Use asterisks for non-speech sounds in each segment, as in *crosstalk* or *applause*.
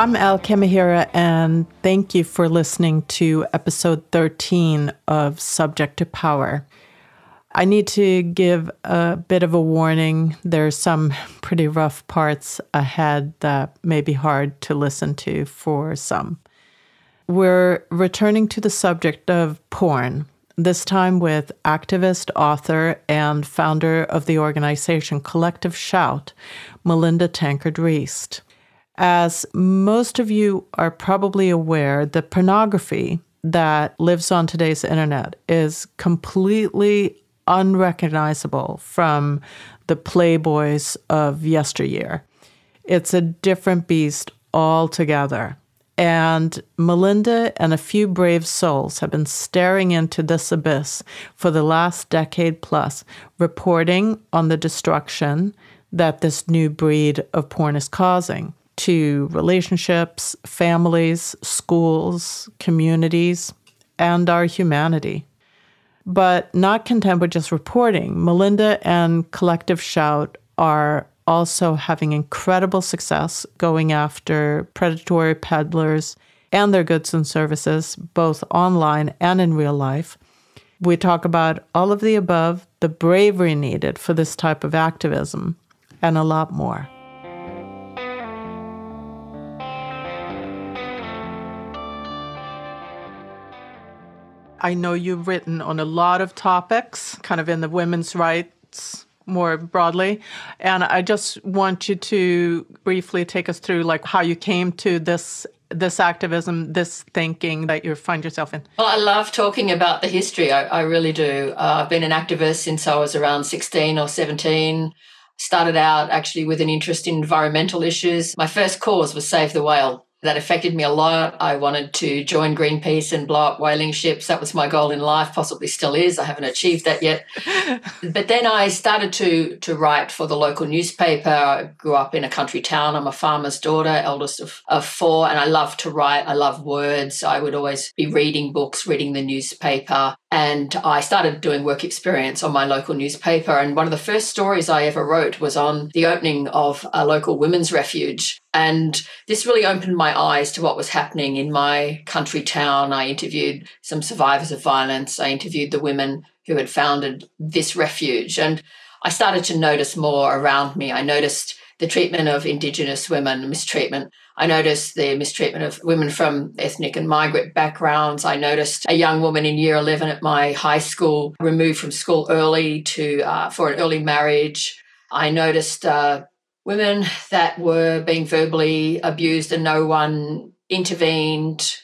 I'm Al Kamihira, and thank you for listening to episode 13 of Subject to Power. I need to give a bit of a warning. There's some pretty rough parts ahead that may be hard to listen to for some. We're returning to the subject of porn, this time with activist, author, and founder of the organization Collective Shout, Melinda Tankard Reist. As most of you are probably aware, the pornography that lives on today's internet is completely unrecognizable from the Playboys of yesteryear. It's a different beast altogether. And Melinda and a few brave souls have been staring into this abyss for the last decade plus, reporting on the destruction that this new breed of porn is causing to relationships, families, schools, communities, and our humanity. But not content with just reporting, Melinda and Collective Shout are also having incredible success going after predatory peddlers and their goods and services, both online and in real life. We talk about all of the above, the bravery needed for this type of activism, and a lot more. I know you've written on a lot of topics, kind of in the women's rights more broadly. And I just want you to briefly take us through like how you came to this this activism, this thinking that you find yourself in? Well, I love talking about the history. I, I really do. Uh, I've been an activist since I was around 16 or 17. Started out actually with an interest in environmental issues. My first cause was Save the Whale that affected me a lot. I wanted to join Greenpeace and blow up whaling ships. That was my goal in life, possibly still is. I haven't achieved that yet. *laughs* but then I started to to write for the local newspaper. I grew up in a country town. I'm a farmer's daughter, eldest of, of four, and I love to write. I love words. I would always be reading books, reading the newspaper. And I started doing work experience on my local newspaper. And one of the first stories I ever wrote was on the opening of a local women's refuge. And this really opened my eyes to what was happening in my country town. I interviewed some survivors of violence. I interviewed the women who had founded this refuge. And I started to notice more around me. I noticed the treatment of Indigenous women, mistreatment. I noticed the mistreatment of women from ethnic and migrant backgrounds. I noticed a young woman in year 11 at my high school removed from school early to uh, for an early marriage. I noticed uh, women that were being verbally abused and no one intervened.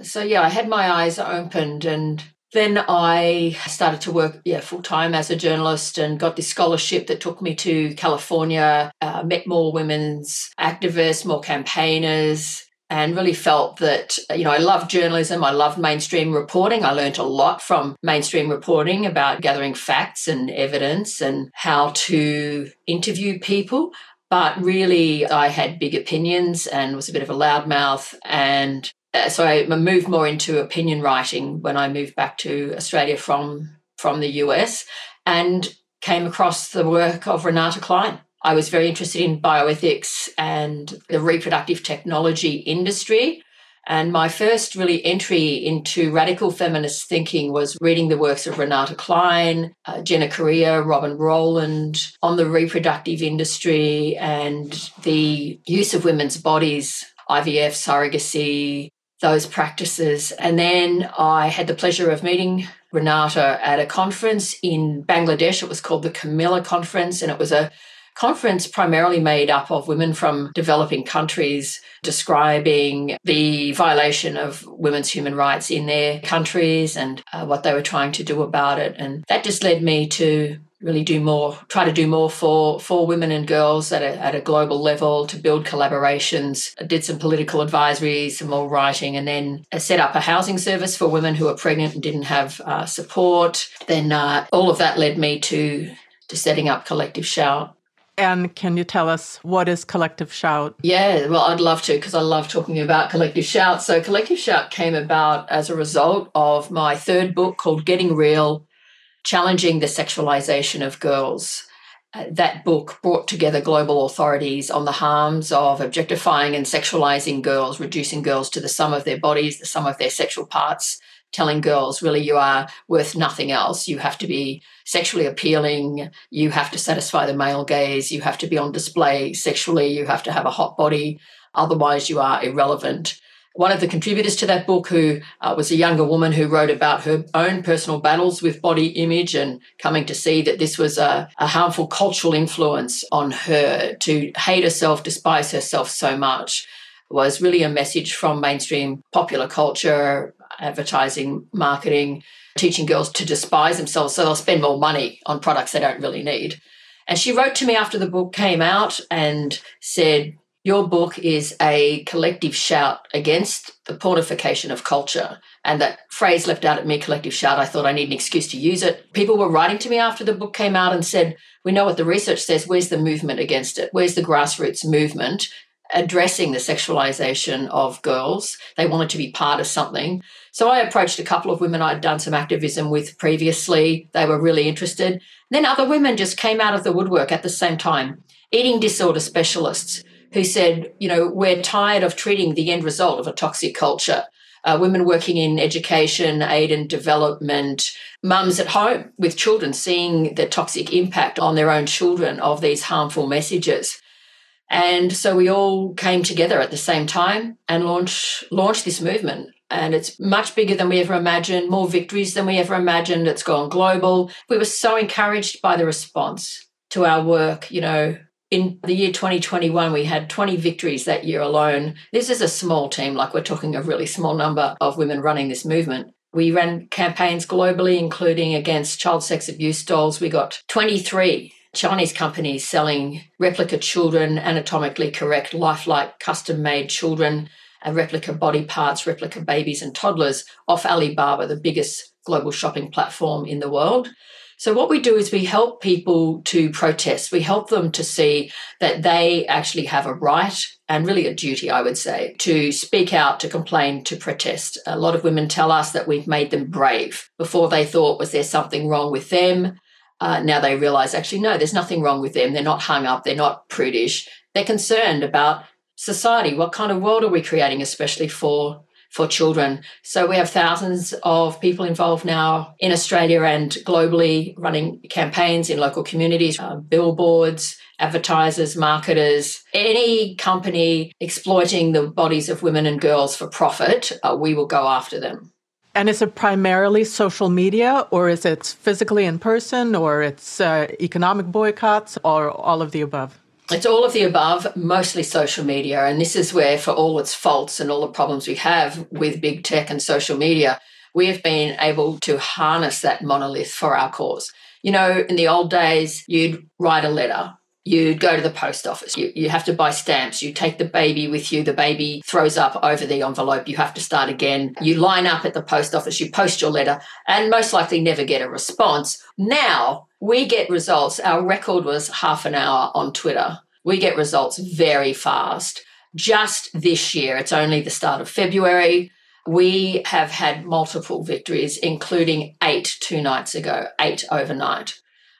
So yeah, I had my eyes opened and then I started to work yeah, full time as a journalist and got this scholarship that took me to California, uh, met more women's activists, more campaigners, and really felt that, you know, I loved journalism. I loved mainstream reporting. I learned a lot from mainstream reporting about gathering facts and evidence and how to interview people. But really, I had big opinions and was a bit of a loudmouth and so I moved more into opinion writing when I moved back to Australia from from the US and came across the work of Renata Klein. I was very interested in bioethics and the reproductive technology industry. And my first really entry into radical feminist thinking was reading the works of Renata Klein, uh, Gena Corea, Robyn Rowland on the reproductive industry and the use of women's bodies, IVF, surrogacy, those practices. And then I had the pleasure of meeting Renata at a conference in Bangladesh. It was called the Comilla Conference, and it was a conference primarily made up of women from developing countries describing the violation of women's human rights in their countries and uh, what they were trying to do about it. And that just led me to really do more, try to do more for, for women and girls at a, at a global level to build collaborations. I did some political advisory, some more writing, and then I set up a housing service for women who are pregnant and didn't have uh, support. Then uh, all of that led me to, to setting up Collective Shout. And can you tell us what is Collective Shout? Yeah, well, I'd love to because I love talking about Collective Shout. So, Collective Shout came about as a result of my third book called Getting Real challenging the sexualization of girls. uh, that book brought together global authorities on the harms of objectifying and sexualizing girls, reducing girls to the sum of their bodies, the sum of their sexual parts, telling girls really you are worth nothing else. You have to be sexually appealing, you have to satisfy the male gaze, you have to be on display sexually, you have to have a hot body, otherwise, you are irrelevant one of the contributors to that book, who uh, was a younger woman who wrote about her own personal battles with body image and coming to see that this was a, a harmful cultural influence on her to hate herself, despise herself so much, was really a message from mainstream popular culture, advertising, marketing, teaching girls to despise themselves so they'll spend more money on products they don't really need. And she wrote to me after the book came out and said, your book is a collective shout against the pornification of culture. And that phrase left out at me, collective shout, I thought I need an excuse to use it. People were writing to me after the book came out and said, We know what the research says. Where's the movement against it? Where's the grassroots movement addressing the sexualization of girls? They wanted to be part of something. So I approached a couple of women I'd done some activism with previously. They were really interested. Then other women just came out of the woodwork at the same time. Eating disorder specialists who said, you know, we're tired of treating the end result of a toxic culture. Uh, women working in education, aid and development, mums at home with children seeing the toxic impact on their own children of these harmful messages. And so we all came together at the same time and launch, launched this movement. And it's much bigger than we ever imagined, more victories than we ever imagined. It's gone global. We were so encouraged by the response to our work. You know, in the year 2021, we had 20 victories that year alone. This is a small team, like we're talking a really small number of women running this movement. We ran campaigns globally, including against child sex abuse dolls. We got 23 Chinese companies selling replica children, anatomically correct, lifelike, custom made children, replica body parts, replica babies and toddlers off Alibaba, the biggest global shopping platform in the world. So, what we do is we help people to protest. We help them to see that they actually have a right and really a duty, I would say, to speak out, to complain, to protest. A lot of women tell us that we've made them brave. Before they thought, was there something wrong with them? Uh, now they realize actually, no, there's nothing wrong with them. They're not hung up, they're not prudish. They're concerned about society. What kind of world are we creating, especially for for children. So we have thousands of people involved now in Australia and globally running campaigns in local communities, uh, billboards, advertisers, marketers, any company exploiting the bodies of women and girls for profit, uh, we will go after them. And is it primarily social media, or is it physically in person, or it's uh, economic boycotts, or all of the above? It's all of the above, mostly social media. And this is where, for all its faults and all the problems we have with big tech and social media, we have been able to harness that monolith for our cause. You know, in the old days, you'd write a letter you'd go to the post office. You, you have to buy stamps. You take the baby with you. The baby throws up over the envelope. You have to start again. You line up at the post office. You post your letter and most likely never get a response. Now we get results. Our record was half an hour on Twitter. We get results very fast. Just this year, it's only the start of February. We have had multiple victories, including eight two nights ago, eight overnight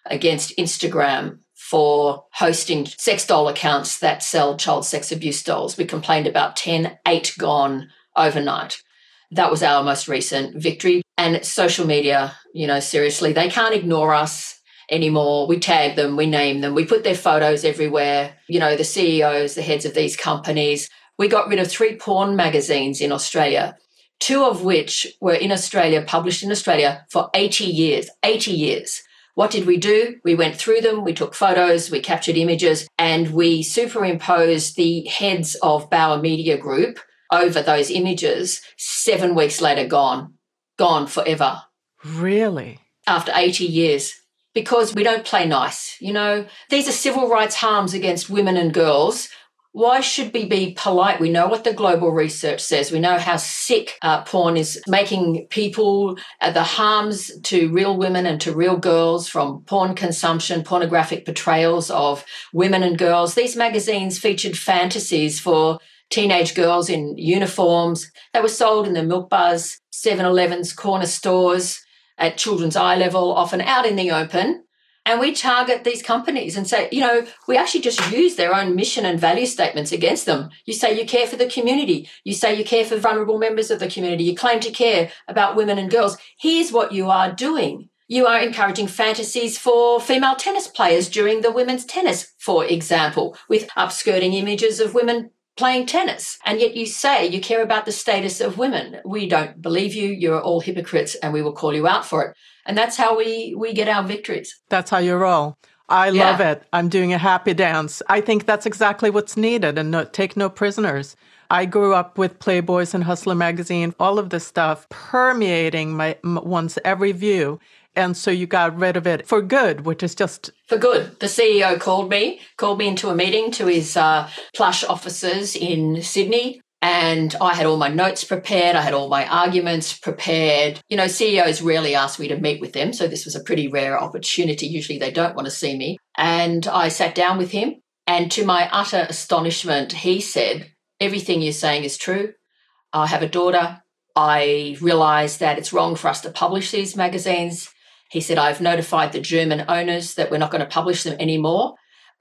against Instagram, for hosting sex doll accounts that sell child sex abuse dolls. We complained about 10, eight gone overnight. That was our most recent victory. And social media, you know, seriously, they can't ignore us anymore. We tag them, we name them, we put their photos everywhere. You know, the CEOs, the heads of these companies. We got rid of three porn magazines in Australia, two of which were in Australia, published in Australia for 80 years. 80 years. What did we do? We went through them, we took photos, we captured images, and we superimposed the heads of Bauer Media Group over those images. Seven weeks later, gone, gone forever. Really? After 80 years. Because we don't play nice. You know, these are civil rights harms against women and girls why should we be polite? We know what the global research says. We know how sick uh, porn is making people, uh, the harms to real women and to real girls from porn consumption, pornographic portrayals of women and girls. These magazines featured fantasies for teenage girls in uniforms. They were sold in the milk bars, 7 Elevens, corner stores, at children's eye level, often out in the open And we target these companies and say, you know, we actually just use their own mission and value statements against them. You say you care for the community. You say you care for vulnerable members of the community. You claim to care about women and girls. Here's what you are doing. You are encouraging fantasies for female tennis players during the women's tennis, for example, with upskirting images of women playing tennis. And yet you say you care about the status of women. We don't believe you. You're all hypocrites and we will call you out for it. And that's how we, we get our victories. That's how you roll. I yeah. love it. I'm doing a happy dance. I think that's exactly what's needed and no, take no prisoners. I grew up with Playboys and Hustler magazine, all of this stuff permeating my, one's every view. And so you got rid of it for good, which is just for good. The CEO called me, called me into a meeting to his uh, plush offices in Sydney. And I had all my notes prepared. I had all my arguments prepared. You know, CEOs rarely ask me to meet with them. So this was a pretty rare opportunity. Usually they don't want to see me. And I sat down with him. And to my utter astonishment, he said, Everything you're saying is true. I have a daughter. I realize that it's wrong for us to publish these magazines. He said, I've notified the German owners that we're not going to publish them anymore.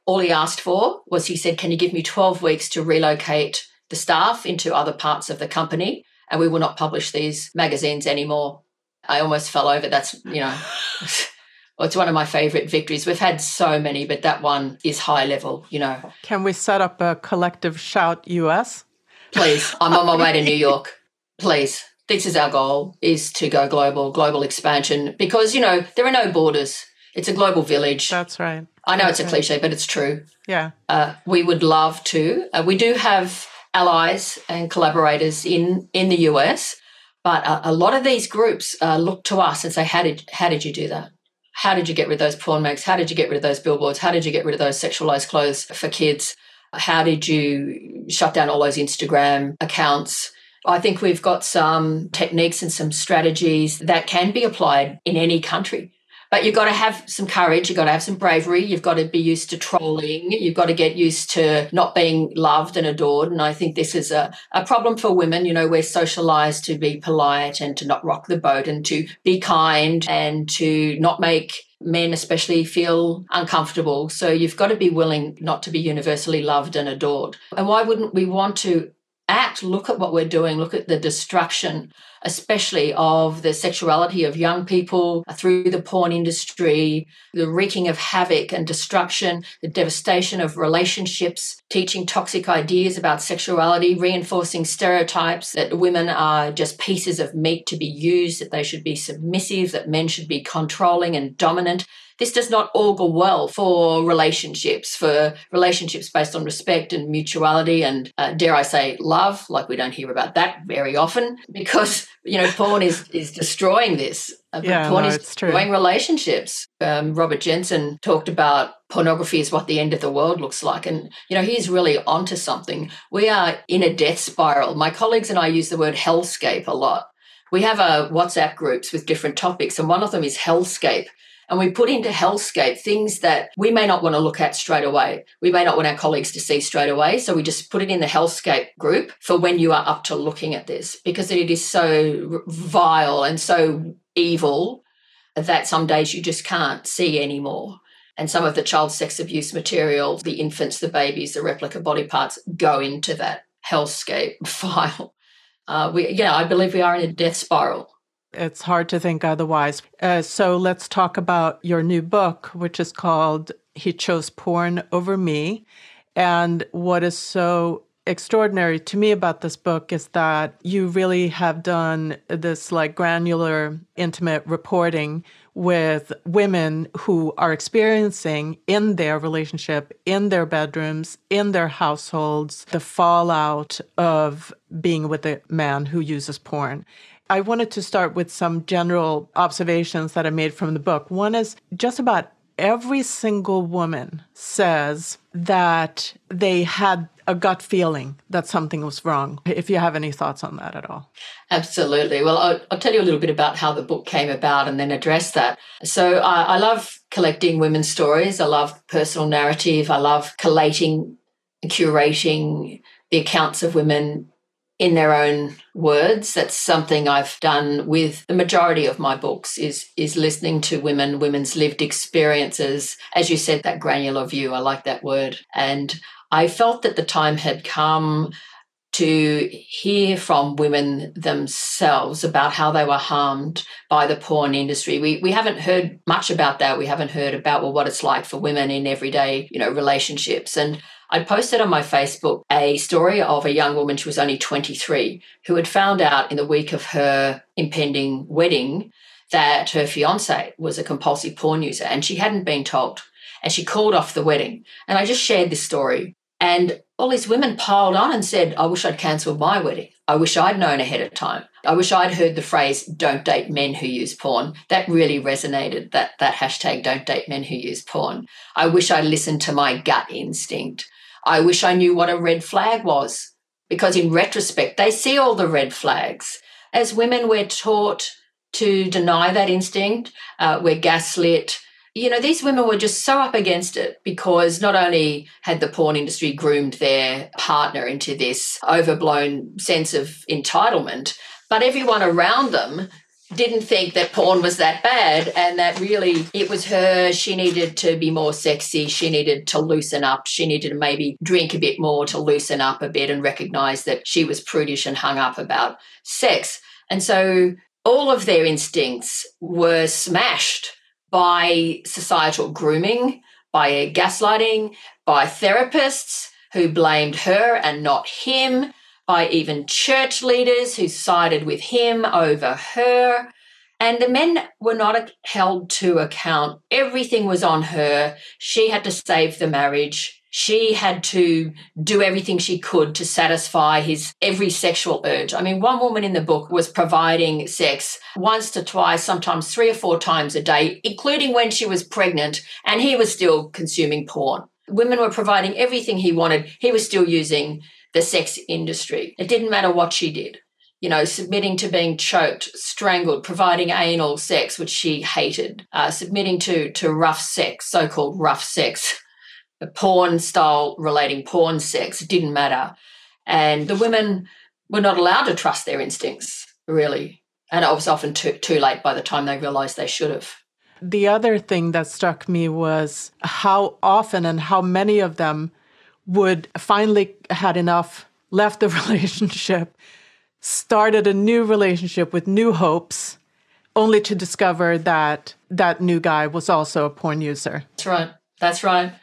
All he asked for was he said, Can you give me 12 weeks to relocate the staff into other parts of the company? And we will not publish these magazines anymore. I almost fell over. That's, you know, *laughs* well, it's one of my favorite victories. We've had so many, but that one is high level, you know. Can we set up a collective shout US? Please. I'm on my way to New York. Please this is our goal is to go global global expansion because you know there are no borders. It's a global village. That's right. I know that's it's a cliche but it's true. Yeah. Uh, we would love to. Uh, we do have allies and collaborators in in the us but uh, a lot of these groups uh, look to us and say how did how did you do that? How did you get rid of those porn mags how did you get rid of those billboards? How did you get rid of those sexualized clothes for kids? How did you shut down all those instagram accounts I think we've got some techniques and some strategies that can be applied in any country. But you've got to have some courage, you've got to have some bravery, you've got to be used to trolling, you've got to get used to not being loved and adored. And I think this is a, a problem for women. You know, we're socialized to be polite and to not rock the boat and to be kind and to not make men especially feel uncomfortable. So you've got to be willing not to be universally loved and adored. And why wouldn't we want to act, look at what we're doing, look at the destruction, especially of the sexuality of young people uh, through the porn industry, the wreaking of havoc and destruction, the devastation of relationships, teaching toxic ideas about sexuality, reinforcing stereotypes that women are just pieces of meat to be used, that they should be submissive, that men should be controlling and dominant this does not augur well for relationships, for relationships based on respect and mutuality and, uh, dare I say, love. Like we don't hear about that very often because, you know, porn is, is destroying this. Uh, yeah, porn no, is destroying true. relationships. Um, Robert Jensen talked about pornography is what the end of the world looks like. And, you know, he's really onto something. We are in a death spiral. My colleagues and I use the word hellscape a lot. We have a uh, WhatsApp groups with different topics, and one of them is hellscape. And we put into hellscape things that we may not want to look at straight away. We may not want our colleagues to see straight away. So we just put it in the hellscape group for when you are up to looking at this because it is so vile and so evil that some days you just can't see anymore. And some of the child sex abuse material, the infants, the babies, the replica body parts go into that hellscape *laughs* file. Uh, we, yeah, I believe we are in a death spiral. It's hard to think otherwise. Uh, so let's talk about your new book, which is called He Chose Porn Over Me. And what is so extraordinary to me about this book is that you really have done this like granular, intimate reporting with women who are experiencing in their relationship, in their bedrooms, in their households, the fallout of being with a man who uses porn. I wanted to start with some general observations that I made from the book. One is just about every single woman says that they had a gut feeling that something was wrong. If you have any thoughts on that at all. Absolutely. Well, I'll, I'll tell you a little bit about how the book came about and then address that. So I, I love collecting women's stories. I love personal narrative. I love collating curating the accounts of women in their own words. That's something I've done with the majority of my books is is listening to women, women's lived experiences. As you said, that granular view, I like that word. And I felt that the time had come to hear from women themselves about how they were harmed by the porn industry. We we haven't heard much about that. We haven't heard about well what it's like for women in everyday, you know, relationships. And I posted on my Facebook a story of a young woman, she was only 23, who had found out in the week of her impending wedding that her fiance was a compulsive porn user and she hadn't been told. And she called off the wedding. And I just shared this story. And all these women piled on and said, I wish I'd cancelled my wedding. I wish I'd known ahead of time. I wish I'd heard the phrase, don't date men who use porn. That really resonated, that, that hashtag, don't date men who use porn. I wish I listened to my gut instinct. I wish I knew what a red flag was. Because in retrospect, they see all the red flags. As women, we're taught to deny that instinct. Uh, we're gaslit you know, these women were just so up against it because not only had the porn industry groomed their partner into this overblown sense of entitlement, but everyone around them didn't think that porn was that bad and that really it was her. She needed to be more sexy. She needed to loosen up. She needed to maybe drink a bit more to loosen up a bit and recognize that she was prudish and hung up about sex. And so all of their instincts were smashed by societal grooming, by gaslighting, by therapists who blamed her and not him, by even church leaders who sided with him over her. And the men were not held to account. Everything was on her. She had to save the marriage she had to do everything she could to satisfy his every sexual urge. I mean, one woman in the book was providing sex once to twice, sometimes three or four times a day, including when she was pregnant, and he was still consuming porn. Women were providing everything he wanted. He was still using the sex industry. It didn't matter what she did. You know, submitting to being choked, strangled, providing anal sex, which she hated, uh, submitting to to rough sex, so-called rough sex, porn style relating porn sex, it didn't matter. And the women were not allowed to trust their instincts, really. And it was often too, too late by the time they realized they should have. The other thing that struck me was how often and how many of them would finally had enough, left the *laughs* relationship, started a new relationship with new hopes, only to discover that that new guy was also a porn user. That's right. That's right.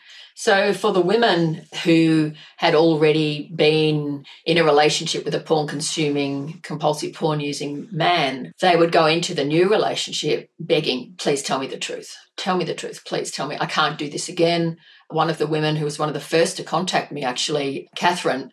So, for the women who had already been in a relationship with a porn consuming, compulsive porn using man, they would go into the new relationship begging, please tell me the truth. Tell me the truth. Please tell me. I can't do this again. One of the women who was one of the first to contact me, actually, Catherine,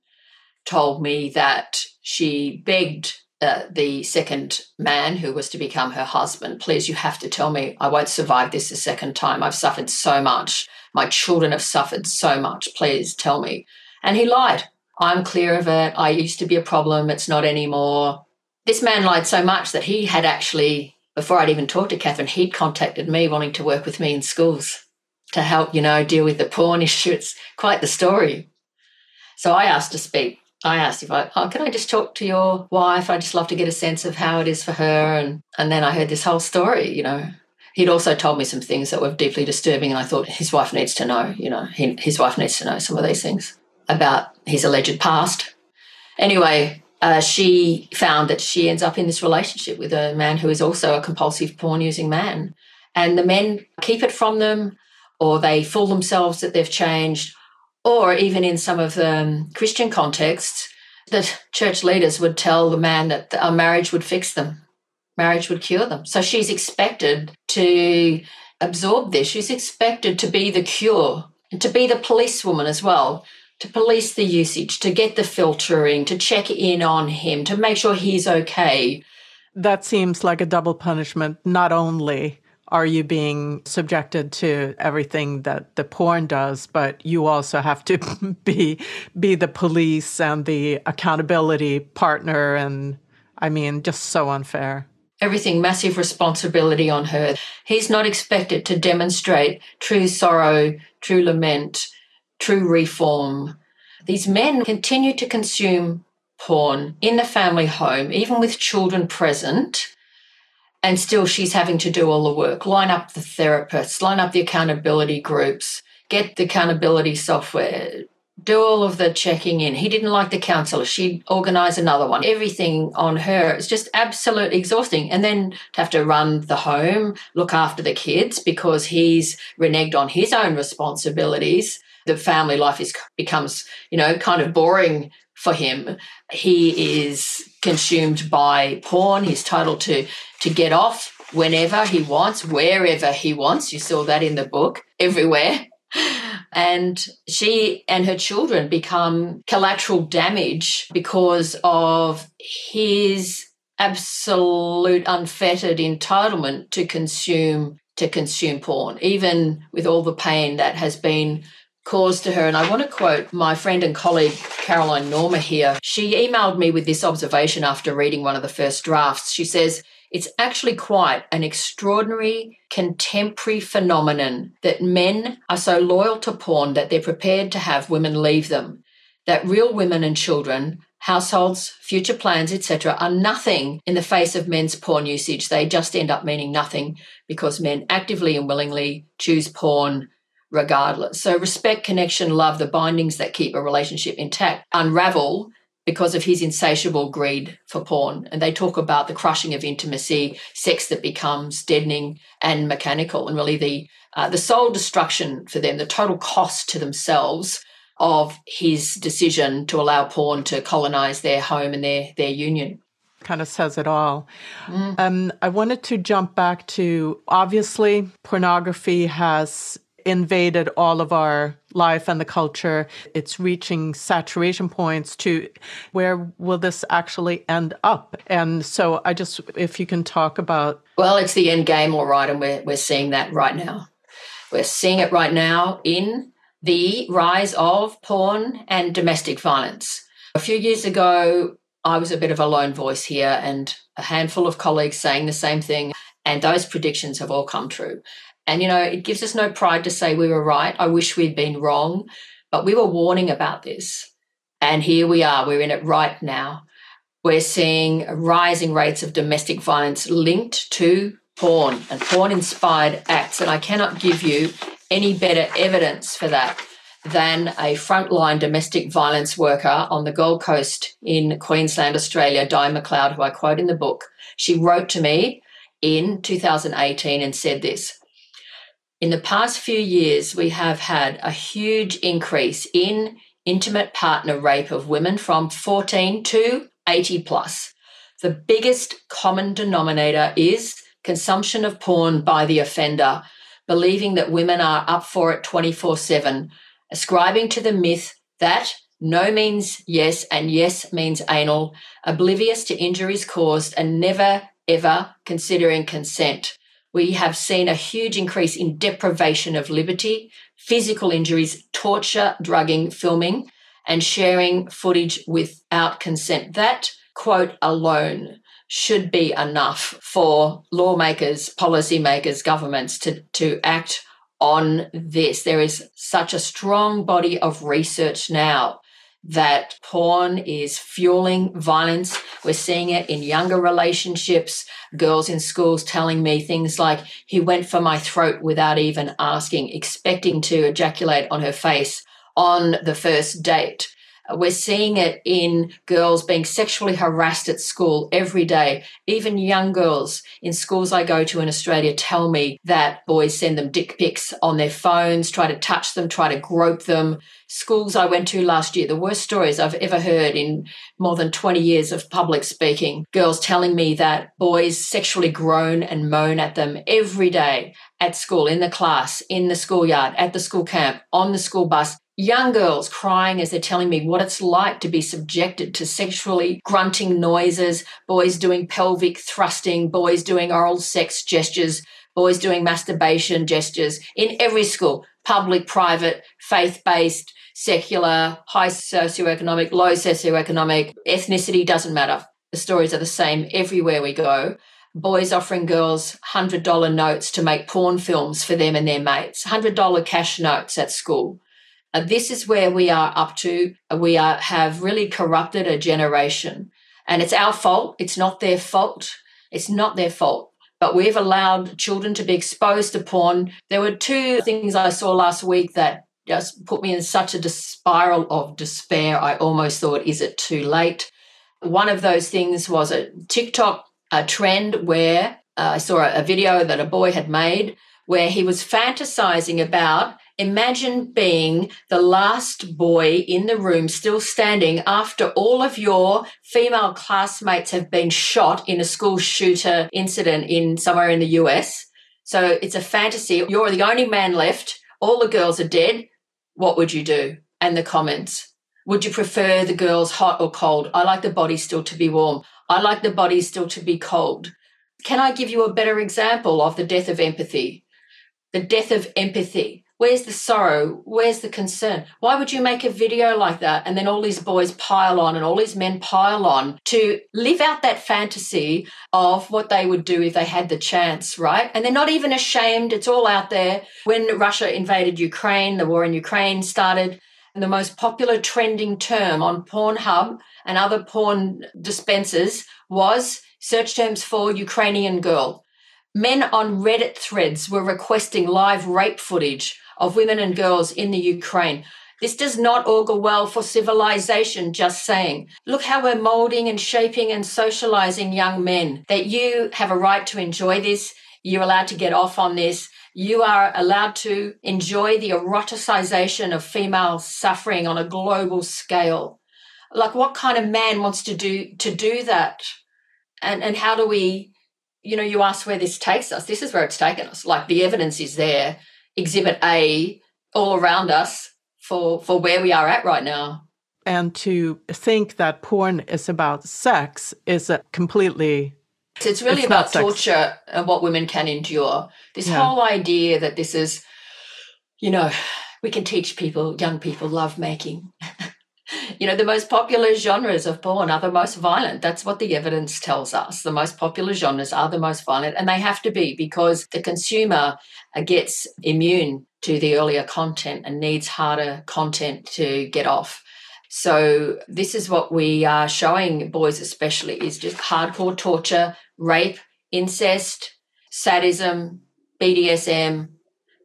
told me that she begged uh, the second man who was to become her husband, please, you have to tell me I won't survive this a second time. I've suffered so much. My children have suffered so much. Please tell me. And he lied. I'm clear of it. I used to be a problem. It's not anymore. This man lied so much that he had actually, before I'd even talked to Catherine, he'd contacted me wanting to work with me in schools to help, you know, deal with the porn *laughs* issue. It's quite the story. So I asked to speak. I asked if I, oh, can I just talk to your wife? I just love to get a sense of how it is for her. And, and then I heard this whole story, you know, he'd also told me some things that were deeply disturbing, and I thought his wife needs to know. You know, he, his wife needs to know some of these things about his alleged past. Anyway, uh, she found that she ends up in this relationship with a man who is also a compulsive porn using man, and the men keep it from them, or they fool themselves that they've changed, or even in some of the um, Christian contexts. The church leaders would tell the man that a marriage would fix them marriage would cure them. So she's expected to absorb this. She's expected to be the cure and to be the policewoman as well, to police the usage, to get the filtering, to check in on him, to make sure he's okay. That seems like a double punishment. Not only are you being subjected to everything that the porn does, but you also have to *laughs* be be the police and the accountability partner and I mean just so unfair everything massive responsibility on her. He's not expected to demonstrate true sorrow, true lament, true reform. These men continue to consume porn in the family home, even with children present, and still she's having to do all the work line up the therapists, line up the accountability groups, get the accountability software, do all of the checking in. He didn't like the counselor. She'd organize another one. Everything on her. It's just absolutely exhausting. And then to have to run the home, look after the kids because he's reneged on his own responsibilities. The family life is becomes, you know, kind of boring for him. He is consumed by porn. He's told to to get off whenever he wants, wherever he wants. You saw that in the book, *laughs* everywhere and she and her children become collateral damage because of his absolute unfettered entitlement to consume to consume porn even with all the pain that has been caused to her and I want to quote my friend and colleague Caroline Norma here she emailed me with this observation after reading one of the first drafts she says it's actually quite an extraordinary contemporary phenomenon that men are so loyal to porn that they're prepared to have women leave them. That real women and children, households, future plans, etc., are nothing in the face of men's porn usage. They just end up meaning nothing because men actively and willingly choose porn regardless. So, respect, connection, love, the bindings that keep a relationship intact unravel because of his insatiable greed for porn. And they talk about the crushing of intimacy, sex that becomes deadening and mechanical, and really the uh, the soul destruction for them, the total cost to themselves of his decision to allow porn to colonize their home and their their union kind of says it all. Mm. Um, I wanted to jump back to obviously, pornography has invaded all of our life and the culture. It's reaching saturation points to where will this actually end up? And so I just, if you can talk about. Well, it's the end game, all right. And we're, we're seeing that right now. We're seeing it right now in the rise of porn and domestic violence. A few years ago, I was a bit of a lone voice here and a handful of colleagues saying the same thing. And those predictions have all come true. And, you know, it gives us no pride to say we were right. I wish we'd been wrong, but we were warning about this. And here we are, we're in it right now. We're seeing rising rates of domestic violence linked to porn and porn inspired acts. And I cannot give you any better evidence for that than a frontline domestic violence worker on the Gold Coast in Queensland, Australia, Di McLeod, who I quote in the book. She wrote to me in 2018 and said this in the past few years, we have had a huge increase in intimate partner rape of women from 14 to 80 plus. The biggest common denominator is consumption of porn by the offender, believing that women are up for it 24 7, ascribing to the myth that no means yes and yes means anal, oblivious to injuries caused, and never ever considering consent we have seen a huge increase in deprivation of liberty, physical injuries, torture, drugging, filming, and sharing footage without consent. That quote alone should be enough for lawmakers, policymakers, governments to, to act on this. There is such a strong body of research now that porn is fueling violence. We're seeing it in younger relationships, girls in schools telling me things like, he went for my throat without even asking, expecting to ejaculate on her face on the first date. We're seeing it in girls being sexually harassed at school every day. Even young girls in schools I go to in Australia tell me that boys send them dick pics on their phones, try to touch them, try to grope them. Schools I went to last year, the worst stories I've ever heard in more than 20 years of public speaking. Girls telling me that boys sexually groan and moan at them every day at school, in the class, in the schoolyard, at the school camp, on the school bus young girls crying as they're telling me what it's like to be subjected to sexually grunting noises, boys doing pelvic thrusting, boys doing oral sex gestures, boys doing masturbation gestures in every school, public, private, faith based, secular, high socioeconomic, low socioeconomic, ethnicity doesn't matter. The stories are the same everywhere we go. Boys offering girls $100 notes to make porn films for them and their mates, $100 cash notes at school Uh, this is where we are up to. Uh, we are, have really corrupted a generation. And it's our fault. It's not their fault. It's not their fault. But we've allowed children to be exposed to porn. There were two things I saw last week that just put me in such a spiral of despair. I almost thought, is it too late? One of those things was a TikTok a trend where uh, I saw a, a video that a boy had made where he was fantasizing about imagine being the last boy in the room still standing after all of your female classmates have been shot in a school shooter incident in somewhere in the US. So it's a fantasy. You're the only man left. All the girls are dead. What would you do? And the comments. Would you prefer the girls hot or cold? I like the body still to be warm. I like the body still to be cold. Can I give you a better example of the death of empathy? The death of empathy. Where's the sorrow? Where's the concern? Why would you make a video like that and then all these boys pile on and all these men pile on to live out that fantasy of what they would do if they had the chance, right? And they're not even ashamed. It's all out there. When Russia invaded Ukraine, the war in Ukraine started, and the most popular trending term on Pornhub and other porn dispensers was search terms for Ukrainian girl. Men on Reddit threads were requesting live rape footage of women and girls in the Ukraine. This does not augur well for civilization, just saying. Look how we're molding and shaping and socializing young men. That you have a right to enjoy this, you're allowed to get off on this, you are allowed to enjoy the eroticization of female suffering on a global scale. Like what kind of man wants to do to do that? And and how do we, you know, you ask where this takes us. This is where it's taken us. Like the evidence is there, exhibit A all around us for for where we are at right now. And to think that porn is about sex is a completely so it's really it's about torture and what women can endure. This yeah. whole idea that this is, you know, we can teach people, young people, love making. *laughs* *laughs* you know, the most popular genres of porn are the most violent. That's what the evidence tells us. The most popular genres are the most violent, and they have to be because the consumer uh, gets immune to the earlier content and needs harder content to get off. So this is what we are showing boys especially is just hardcore torture, rape, incest, sadism, BDSM,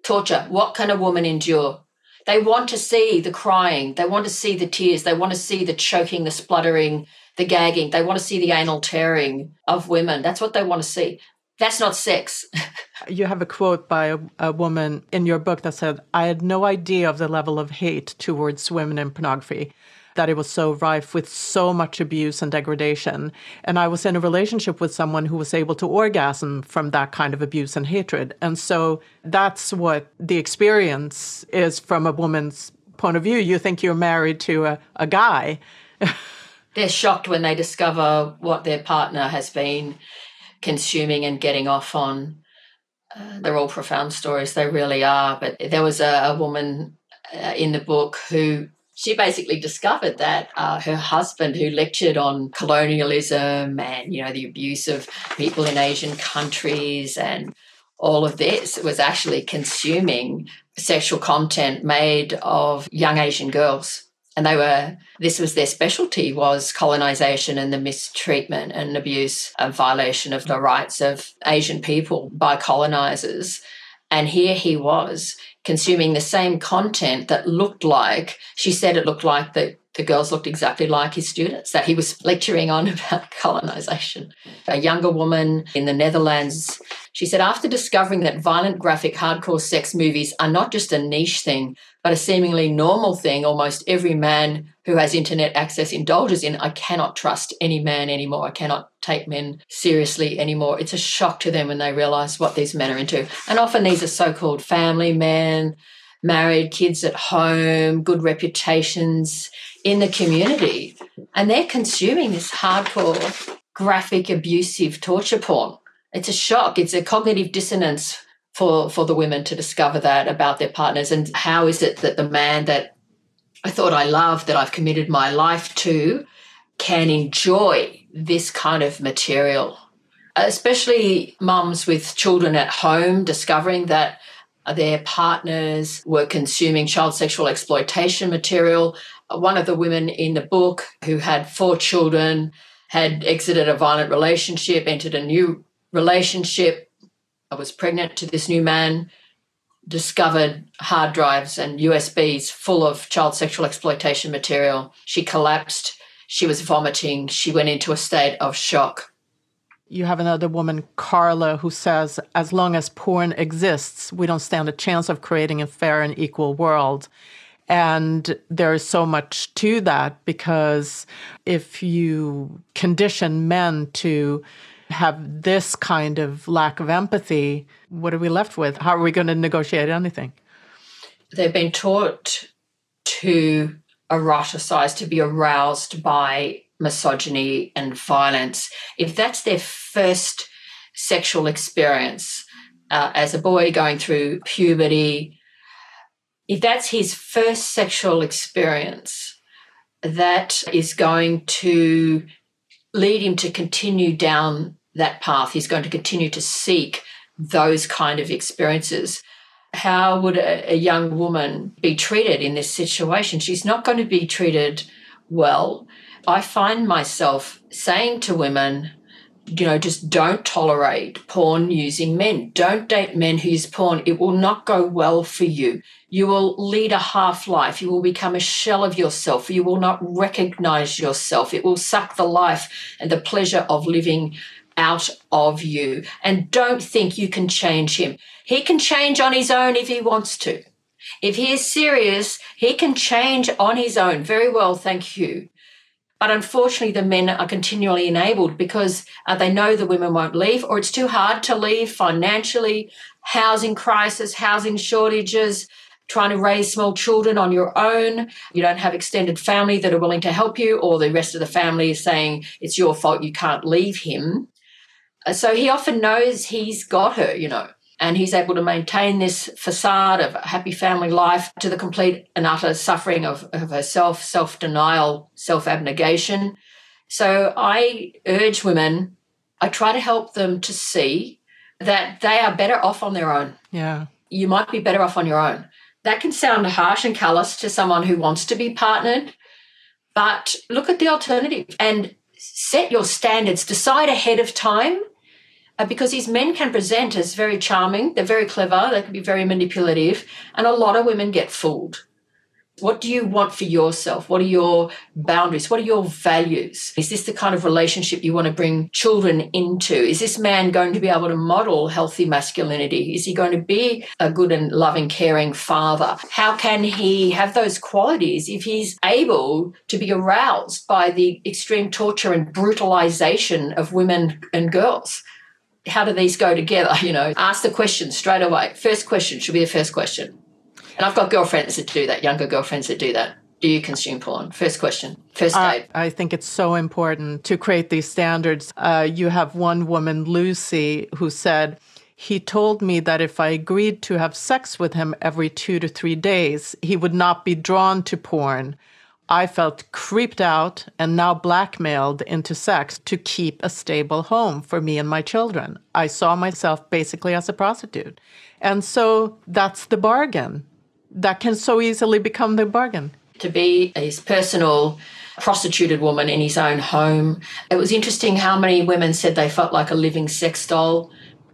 torture. What can a woman endure? They want to see the crying, they want to see the tears, they want to see the choking, the spluttering, the gagging, they want to see the anal tearing of women. That's what they want to see. That's not sex. *laughs* you have a quote by a, a, woman in your book that said, I had no idea of the level of hate towards women in pornography that it was so rife with so much abuse and degradation. And I was in a relationship with someone who was able to orgasm from that kind of abuse and hatred. And so that's what the experience is from a woman's point of view. You think you're married to a, a guy. *laughs* They're shocked when they discover what their partner has been consuming and getting off on. Uh, they're all profound stories, they really are. But there was a, a woman uh, in the book who she basically discovered that uh, her husband, who lectured on colonialism and you know the abuse of people in Asian countries and all of this, was actually consuming sexual content made of young Asian girls. And they were, this was their specialty was colonization and the mistreatment and abuse and violation of the rights of Asian people by colonizers. And here he was consuming the same content that looked like, she said it looked like the, the girls looked exactly like his students that he was lecturing on *laughs* about colonization. A younger woman in the Netherlands, she said, after discovering that violent, graphic, hardcore sex movies are not just a niche thing, but a seemingly normal thing almost every man who has internet access indulges in, I cannot trust any man anymore. I cannot take men seriously anymore. It's a shock to them when they realize what these men are into. And often these are so called family men, married, kids at home, good reputations in the community. And they're consuming this hardcore, graphic, abusive torture porn. It's a shock. It's a cognitive dissonance for, for the women to discover that about their partners. And how is it that the man that I thought I loved, that I've committed my life to, can enjoy this kind of material, especially mums with children at home discovering that their partners were consuming child sexual exploitation material. One of the women in the book who had four children had exited a violent relationship, entered a new relationship. I was pregnant to this new man, discovered hard drives and USBs full of child sexual exploitation material. She collapsed. She was vomiting. She went into a state of shock you have another woman, Carla, who says, as long as porn exists, we don't stand a chance of creating a fair and equal world. And there's so much to that because if you condition men to have this kind of lack of empathy, what are we left with? How are we going to negotiate anything? They've been taught to eroticize, to be aroused by misogyny and violence, if that's their first sexual experience uh, as a boy going through puberty, if that's his first sexual experience, that is going to lead him to continue down that path. He's going to continue to seek those kind of experiences. How would a, a young woman be treated in this situation? She's not going to be treated well. I find myself saying to women, you know, just don't tolerate porn using men. Don't date men who use porn. It will not go well for you. You will lead a half life. You will become a shell of yourself. You will not recognize yourself. It will suck the life and the pleasure of living out of you. And don't think you can change him. He can change on his own if he wants to. If he is serious, he can change on his own. Very well, thank you. But unfortunately, the men are continually enabled because uh, they know the women won't leave, or it's too hard to leave financially, housing crisis, housing shortages, trying to raise small children on your own. You don't have extended family that are willing to help you, or the rest of the family is saying it's your fault, you can't leave him. Uh, so he often knows he's got her, you know and he's able to maintain this facade of a happy family life to the complete and utter suffering of, of herself, self denial, self abnegation. So I urge women, I try to help them to see that they are better off on their own. Yeah. You might be better off on your own. That can sound harsh and callous to someone who wants to be partnered, but look at the alternative and set your standards. Decide ahead of time uh, because these men can present as very charming, they're very clever, they can be very manipulative, and a lot of women get fooled. What do you want for yourself? What are your boundaries? What are your values? Is this the kind of relationship you want to bring children into? Is this man going to be able to model healthy masculinity? Is he going to be a good and loving, caring father? How can he have those qualities if he's able to be aroused by the extreme torture and brutalization of women and girls? How do these go together? You know, ask the question straight away. First question should be the first question. And I've got girlfriends that do that, younger girlfriends that do that. Do you consume porn? First question, first date. I, I think it's so important to create these standards. Uh, you have one woman, Lucy, who said, he told me that if I agreed to have sex with him every two to three days, he would not be drawn to porn. I felt creeped out and now blackmailed into sex to keep a stable home for me and my children. I saw myself basically as a prostitute. And so that's the bargain. That can so easily become the bargain. To be his personal prostituted woman in his own home. It was interesting how many women said they felt like a living sex doll.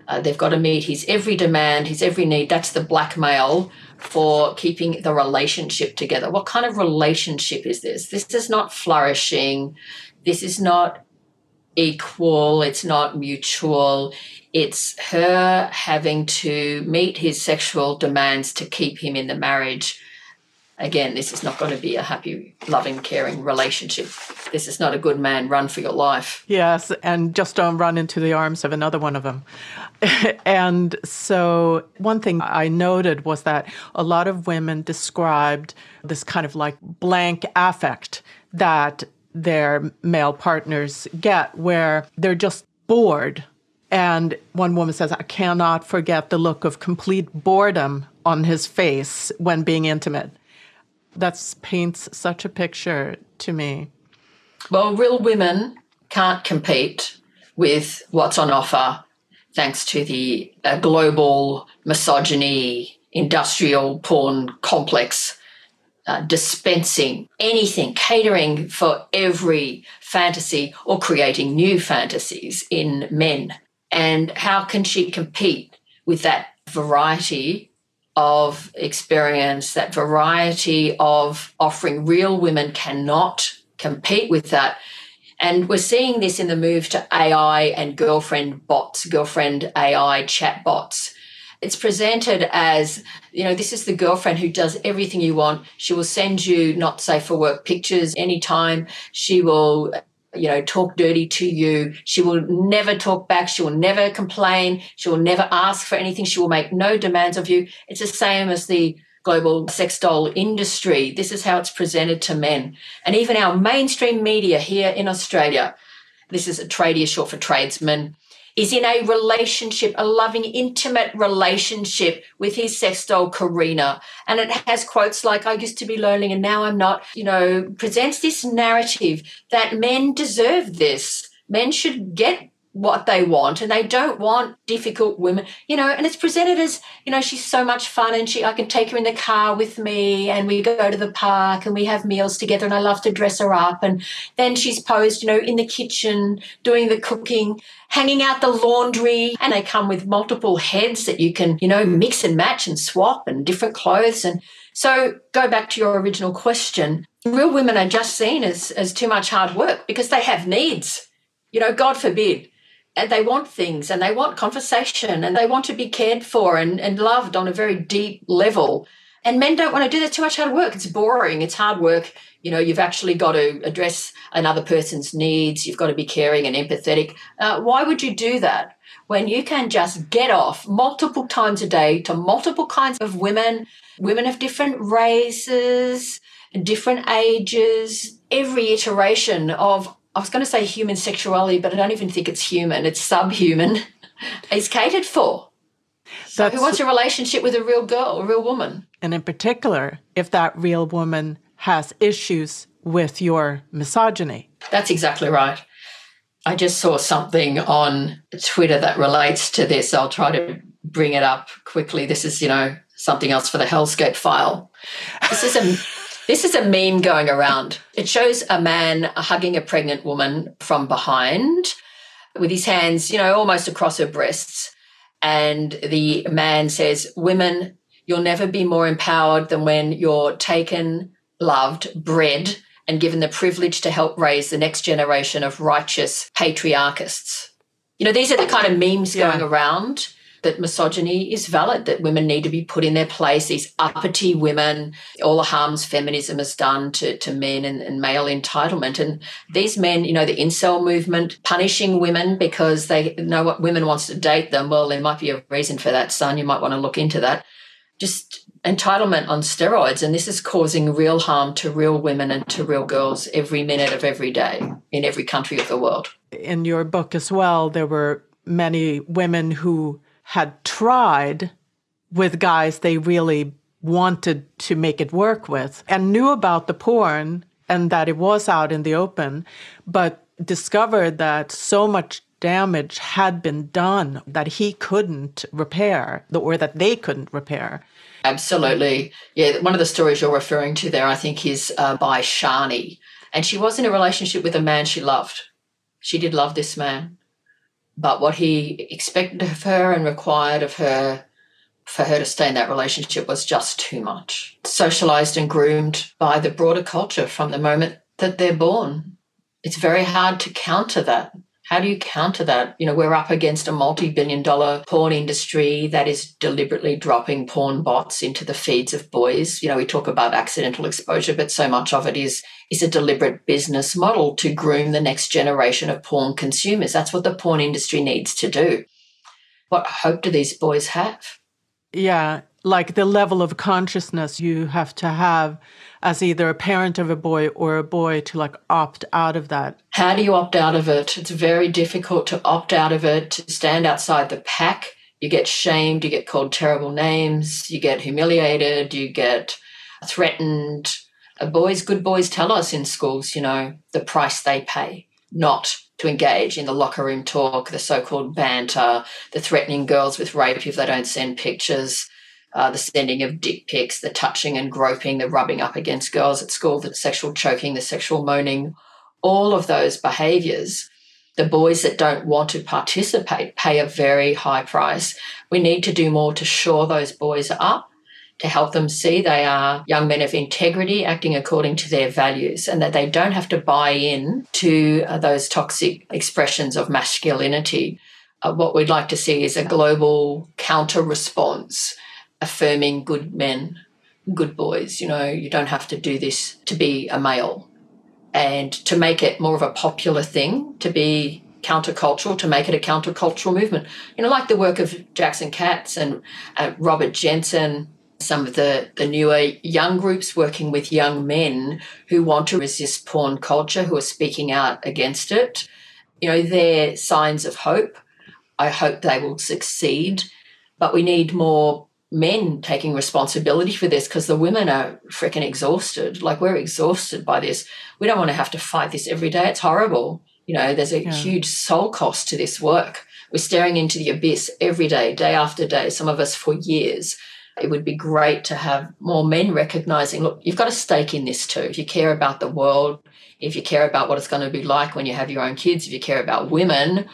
Uh, they've got to meet his every demand, his every need. That's the blackmail for keeping the relationship together. What kind of relationship is this? This is not flourishing. This is not equal. It's not mutual. It's her having to meet his sexual demands to keep him in the marriage again, this is not going to be a happy, loving, caring relationship. This is not a good man. Run for your life. Yes, and just don't run into the arms of another one of them. *laughs* and so, one thing I noted was that a lot of women described this kind of like blank affect that their male partners get, where they're just bored. And one woman says, I cannot forget the look of complete boredom on his face when being intimate that paints such a picture to me. Well, real women can't compete with what's on offer thanks to the uh, global misogyny industrial porn complex uh, dispensing anything, catering for every fantasy or creating new fantasies in men. And how can she compete with that variety of experience, that variety of offering real women cannot compete with that. And we're seeing this in the move to AI and girlfriend bots, girlfriend AI chat bots it's presented as, you know, this is the girlfriend who does everything you want. She will send you not safe for work pictures anytime. She will you know, talk dirty to you. She will never talk back. She will never complain. She will never ask for anything. She will make no demands of you. It's the same as the global sex doll industry. This is how it's presented to men. And even our mainstream media here in Australia, this is a tradie short for tradesman, is in a relationship, a loving, intimate relationship with his sex doll, Karina. And it has quotes like, I used to be lonely and now I'm not, you know, presents this narrative that men deserve this. Men should get what they want and they don't want difficult women you know and it's presented as you know she's so much fun and she I can take her in the car with me and we go to the park and we have meals together and I love to dress her up and then she's posed you know in the kitchen doing the cooking hanging out the laundry and they come with multiple heads that you can you know mix and match and swap and different clothes and so go back to your original question real women are just seen as as too much hard work because they have needs. You know god forbid they want things and they want conversation and they want to be cared for and, and loved on a very deep level. And men don't want to do that too much hard work. It's boring. It's hard work. You know, you've actually got to address another person's needs. You've got to be caring and empathetic. Uh, why would you do that when you can just get off multiple times a day to multiple kinds of women, women of different races, different ages, every iteration of I was going to say human sexuality, but I don't even think it's human. It's subhuman. *laughs* it's catered for. So who wants a relationship with a real girl, a real woman? And in particular, if that real woman has issues with your misogyny. That's exactly right. I just saw something on Twitter that relates to this. I'll try to bring it up quickly. This is, you know, something else for the Hellscape file. This is a this is a meme going around. It shows a man hugging a pregnant woman from behind with his hands, you know, almost across her breasts. And the man says, Women, you'll never be more empowered than when you're taken, loved, bred, and given the privilege to help raise the next generation of righteous patriarchists. You know, these are the kind of memes yeah. going around that misogyny is valid, that women need to be put in their place, these uppity women, all the harms feminism has done to, to men and, and male entitlement. And these men, you know, the incel movement, punishing women because they know what women wants to date them. Well, there might be a reason for that, son. You might want to look into that. Just entitlement on steroids. And this is causing real harm to real women and to real girls every minute of every day in every country of the world. In your book as well, there were many women who had tried with guys they really wanted to make it work with and knew about the porn and that it was out in the open, but discovered that so much damage had been done that he couldn't repair or that they couldn't repair. Absolutely. Yeah, one of the stories you're referring to there, I think, is uh, by Shani. And she was in a relationship with a man she loved. She did love this man but what he expected of her and required of her for her to stay in that relationship was just too much. Socialized and groomed by the broader culture from the moment that they're born. It's very hard to counter that. How do you counter that? You know, we're up against a multi billion dollar porn industry that is deliberately dropping porn bots into the feeds of boys. You know, we talk about accidental exposure, but so much of it is is a deliberate business model to groom the next generation of porn consumers. That's what the porn industry needs to do. What hope do these boys have? Yeah, like the level of consciousness you have to have as either a parent of a boy or a boy to like opt out of that. How do you opt out of it? It's very difficult to opt out of it, to stand outside the pack. You get shamed, you get called terrible names, you get humiliated, you get threatened boys, good boys tell us in schools, you know, the price they pay, not to engage in the locker room talk, the so called banter, the threatening girls with rape if they don't send pictures. uh, the sending of dick pics, the touching and groping, the rubbing up against girls at school, the sexual choking, the sexual moaning, all of those behaviors. The boys that don't want to participate pay a very high price. We need to do more to shore those boys up, to help them see they are young men of integrity acting according to their values and that they don't have to buy in to uh, those toxic expressions of masculinity. Uh, what we'd like to see is a global counter response affirming good men, good boys. You know, you don't have to do this to be a male. And to make it more of a popular thing, to be countercultural, to make it a countercultural movement. You know, like the work of Jackson Katz and uh, Robert Jensen, some of the, the newer young groups working with young men who want to resist porn culture, who are speaking out against it. You know, they're signs of hope. I hope they will succeed. But we need more men taking responsibility for this because the women are freaking exhausted. Like we're exhausted by this. We don't want to have to fight this every day. It's horrible. You know, there's a yeah. huge soul cost to this work. We're staring into the abyss every day, day after day, some of us for years. It would be great to have more men recognizing look, you've got a stake in this too. If you care about the world, if you care about what it's going to be like when you have your own kids, if you care about women,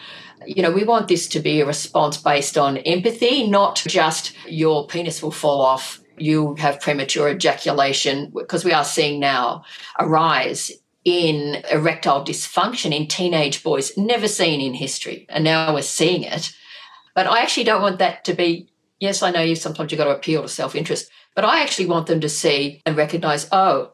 you know, we want this to be a response based on empathy, not just your penis will fall off, you have premature ejaculation, because we are seeing now a rise in erectile dysfunction in teenage boys, never seen in history. And now we're seeing it. But I actually don't want that to be, yes, I know you sometimes you've got to appeal to self interest, but I actually want them to see and recognize, oh,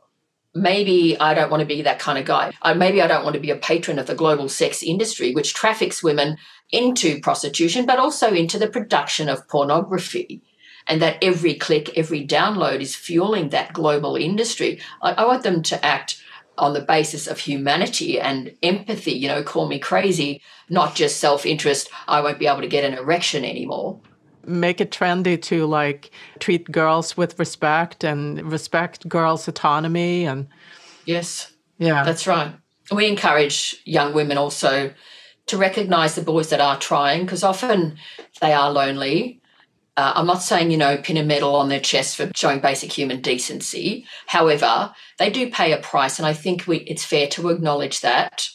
maybe I don't want to be that kind of guy. Maybe I don't want to be a patron of the global sex industry, which traffics women into prostitution, but also into the production of pornography. And that every click, every download is fueling that global industry. I, I want them to act on the basis of humanity and empathy, you know, call me crazy, not just self interest. I won't be able to get an erection anymore make it trendy to like treat girls with respect and respect girls' autonomy and yes. Yeah. That's right. We encourage young women also to recognize the boys that are trying because often they are lonely. Uh, i'm not saying you know pin a medal on their chest for showing basic human decency. However they do pay a price and i think we, it's fair to acknowledge that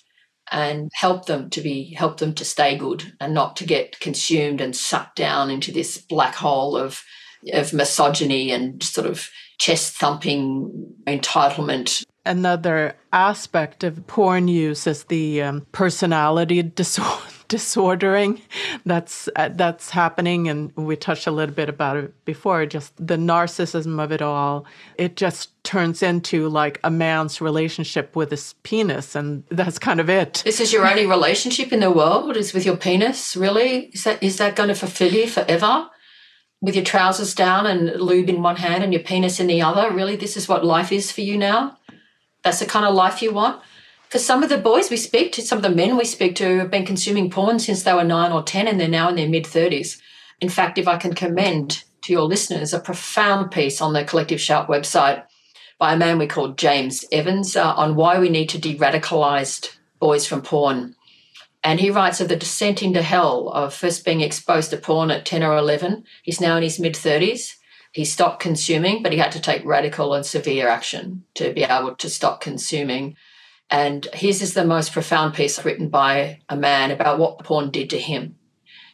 and help them to be help them to stay good and not to get consumed and sucked down into this black hole of of misogyny and sort of chest thumping entitlement. Another aspect of porn use is the um, personality *laughs* disorder disordering *laughs* that's uh, that's happening and we touched a little bit about it before just the narcissism of it all. It just turns into like a man's relationship with his penis and that's kind of it. This is your only *laughs* relationship in the world is with your penis really? Is that is that going to fulfill you forever? With your trousers down and lube in one hand and your penis in the other? Really this is what life is for you now? That's the kind of life you want for some of the boys we speak to, some of the men we speak to have been consuming porn since they were nine or 10 and they're now in their mid 30s. In fact, if I can commend to your listeners a profound piece on the Collective Shout website by a man we call James Evans uh, on why we need to de radicalize boys from porn. And he writes of the descent into hell of first being exposed to porn at 10 or 11. He's now in his mid 30s. He stopped consuming, but he had to take radical and severe action to be able to stop consuming. And his is the most profound piece written by a man about what porn did to him,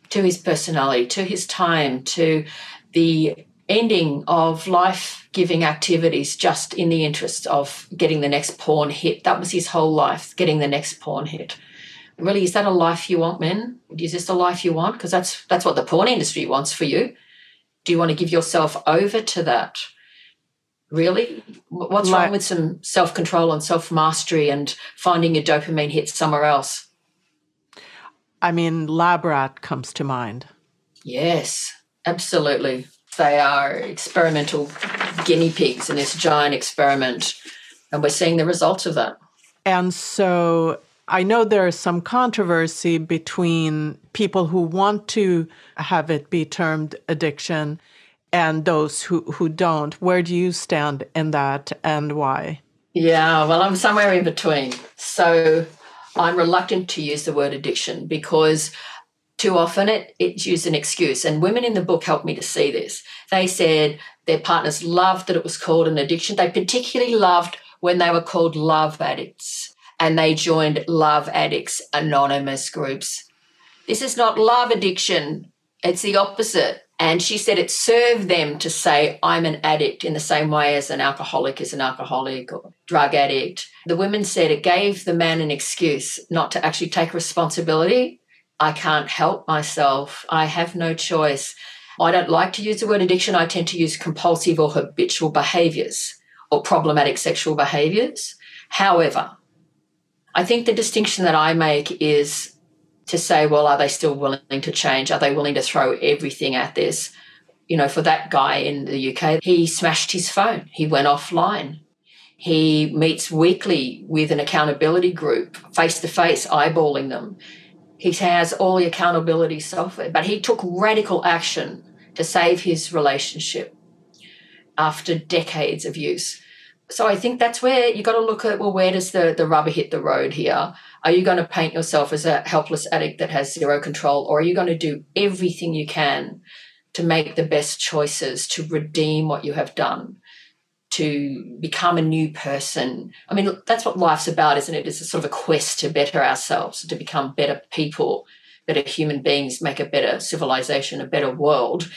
to his personality, to his time, to the ending of life giving activities just in the interest of getting the next porn hit. That was his whole life, getting the next porn hit. Really, is that a life you want, men? Is this the life you want? Because that's that's what the porn industry wants for you. Do you want to give yourself over to that? Really? What's like, wrong with some self control and self mastery and finding your dopamine hit somewhere else? I mean, lab rat comes to mind. Yes, absolutely. They are experimental guinea pigs in this giant experiment, and we're seeing the results of that. And so I know there is some controversy between people who want to have it be termed addiction and those who, who don't. Where do you stand in that and why? Yeah, well, I'm somewhere in between. So I'm reluctant to use the word addiction because too often it, it's used an excuse. And women in the book helped me to see this. They said their partners loved that it was called an addiction. They particularly loved when they were called love addicts and they joined Love Addicts Anonymous groups. This is not love addiction, it's the opposite. And she said it served them to say, I'm an addict in the same way as an alcoholic is an alcoholic or drug addict. The women said it gave the man an excuse not to actually take responsibility. I can't help myself. I have no choice. I don't like to use the word addiction. I tend to use compulsive or habitual behaviors or problematic sexual behaviors. However, I think the distinction that I make is to say, well, are they still willing to change? Are they willing to throw everything at this? You know, for that guy in the UK, he smashed his phone, he went offline. He meets weekly with an accountability group, face to face, eyeballing them. He has all the accountability software, but he took radical action to save his relationship after decades of use. So I think that's where you got to look at well, where does the, the rubber hit the road here? Are you going to paint yourself as a helpless addict that has zero control, or are you going to do everything you can to make the best choices to redeem what you have done, to become a new person? I mean, that's what life's about, isn't it? It's a sort of a quest to better ourselves, to become better people, better human beings, make a better civilization, a better world.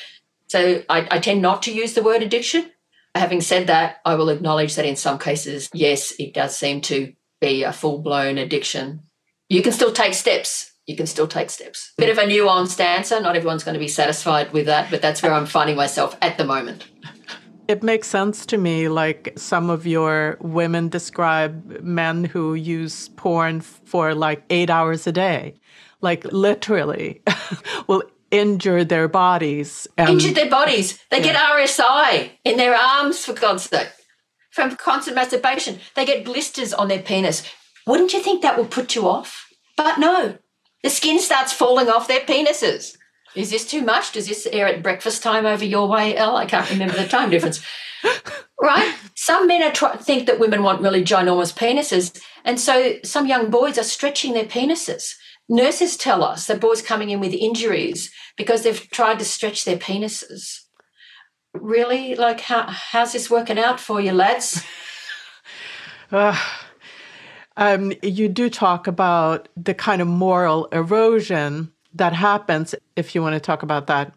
So I, I tend not to use the word addiction. Having said that, I will acknowledge that in some cases, yes, it does seem to be a full blown addiction. You can still take steps. You can still take steps. Bit of a nuanced answer. Not everyone's going to be satisfied with that, but that's where I'm finding myself at the moment. It makes sense to me. Like some of your women describe men who use porn for like eight hours a day, like literally *laughs* will injure their bodies. And, injure their bodies. They yeah. get RSI in their arms, for God's sake from constant masturbation. They get blisters on their penis. Wouldn't you think that would put you off? But no, the skin starts falling off their penises. Is this too much? Does this air at breakfast time over your way, Elle? I can't remember the time difference. *laughs* right? Some men try- think that women want really ginormous penises, and so some young boys are stretching their penises. Nurses tell us that boys coming in with injuries because they've tried to stretch their penises really? Like, how, how's this working out for you, lads? uh, *laughs* um, you do talk about the kind of moral erosion that happens, if you want to talk about that.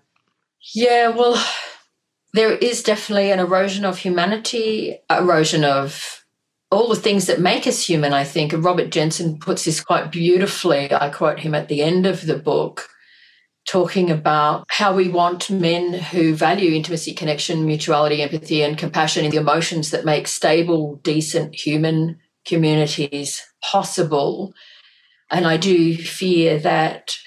Yeah, well, there is definitely an erosion of humanity, erosion of all the things that make us human, I think. And Robert Jensen puts this quite beautifully. I quote him at the end of the book talking about how we want men who value intimacy, connection, mutuality, empathy, and compassion in the emotions that make stable, decent human communities possible. And I do fear that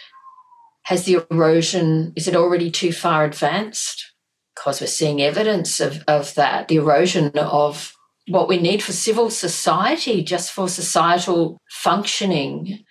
has the erosion, is it already too far advanced? Because we're seeing evidence of, of that, the erosion of what we need for civil society, just for societal functioning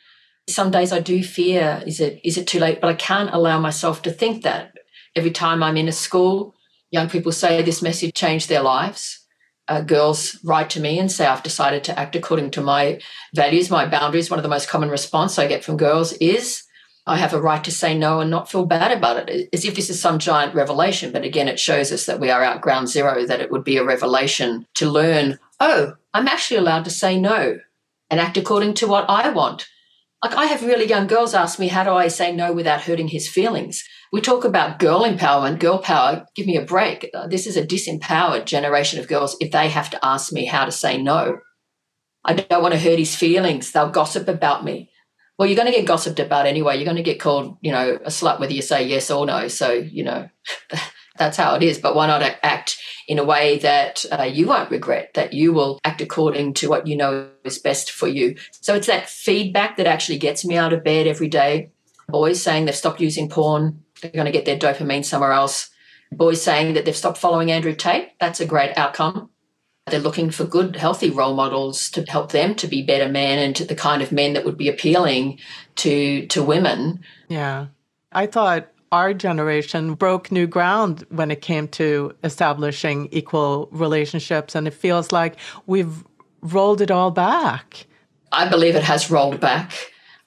some days I do fear is it is it too late? But I can't allow myself to think that. Every time I'm in a school, young people say this message changed their lives. Uh, girls write to me and say, I've decided to act according to my values, my boundaries. One of the most common response I get from girls is, I have a right to say no and not feel bad about it, as if this is some giant revelation. But again, it shows us that we are at ground zero, that it would be a revelation to learn, oh, I'm actually allowed to say no and act according to what I want like I have really young girls ask me, how do I say no without hurting his feelings? We talk about girl empowerment, girl power. Give me a break. Uh, this is a disempowered generation of girls if they have to ask me how to say no. I don't want to hurt his feelings. They'll gossip about me. Well, you're going to get gossiped about anyway. You're going to get called, you know, a slut whether you say yes or no. So, you know, *laughs* that's how it is. But why not act in a way that uh, you won't regret, that you will act according to what you know is best for you. So it's that feedback that actually gets me out of bed every day. Boys saying they've stopped using porn, they're going to get their dopamine somewhere else. Boys saying that they've stopped following Andrew Tate, that's a great outcome. They're looking for good, healthy role models to help them to be better men and to the kind of men that would be appealing to to women. Yeah. I thought our generation broke new ground when it came to establishing equal relationships. And it feels like we've rolled it all back. I believe it has rolled back.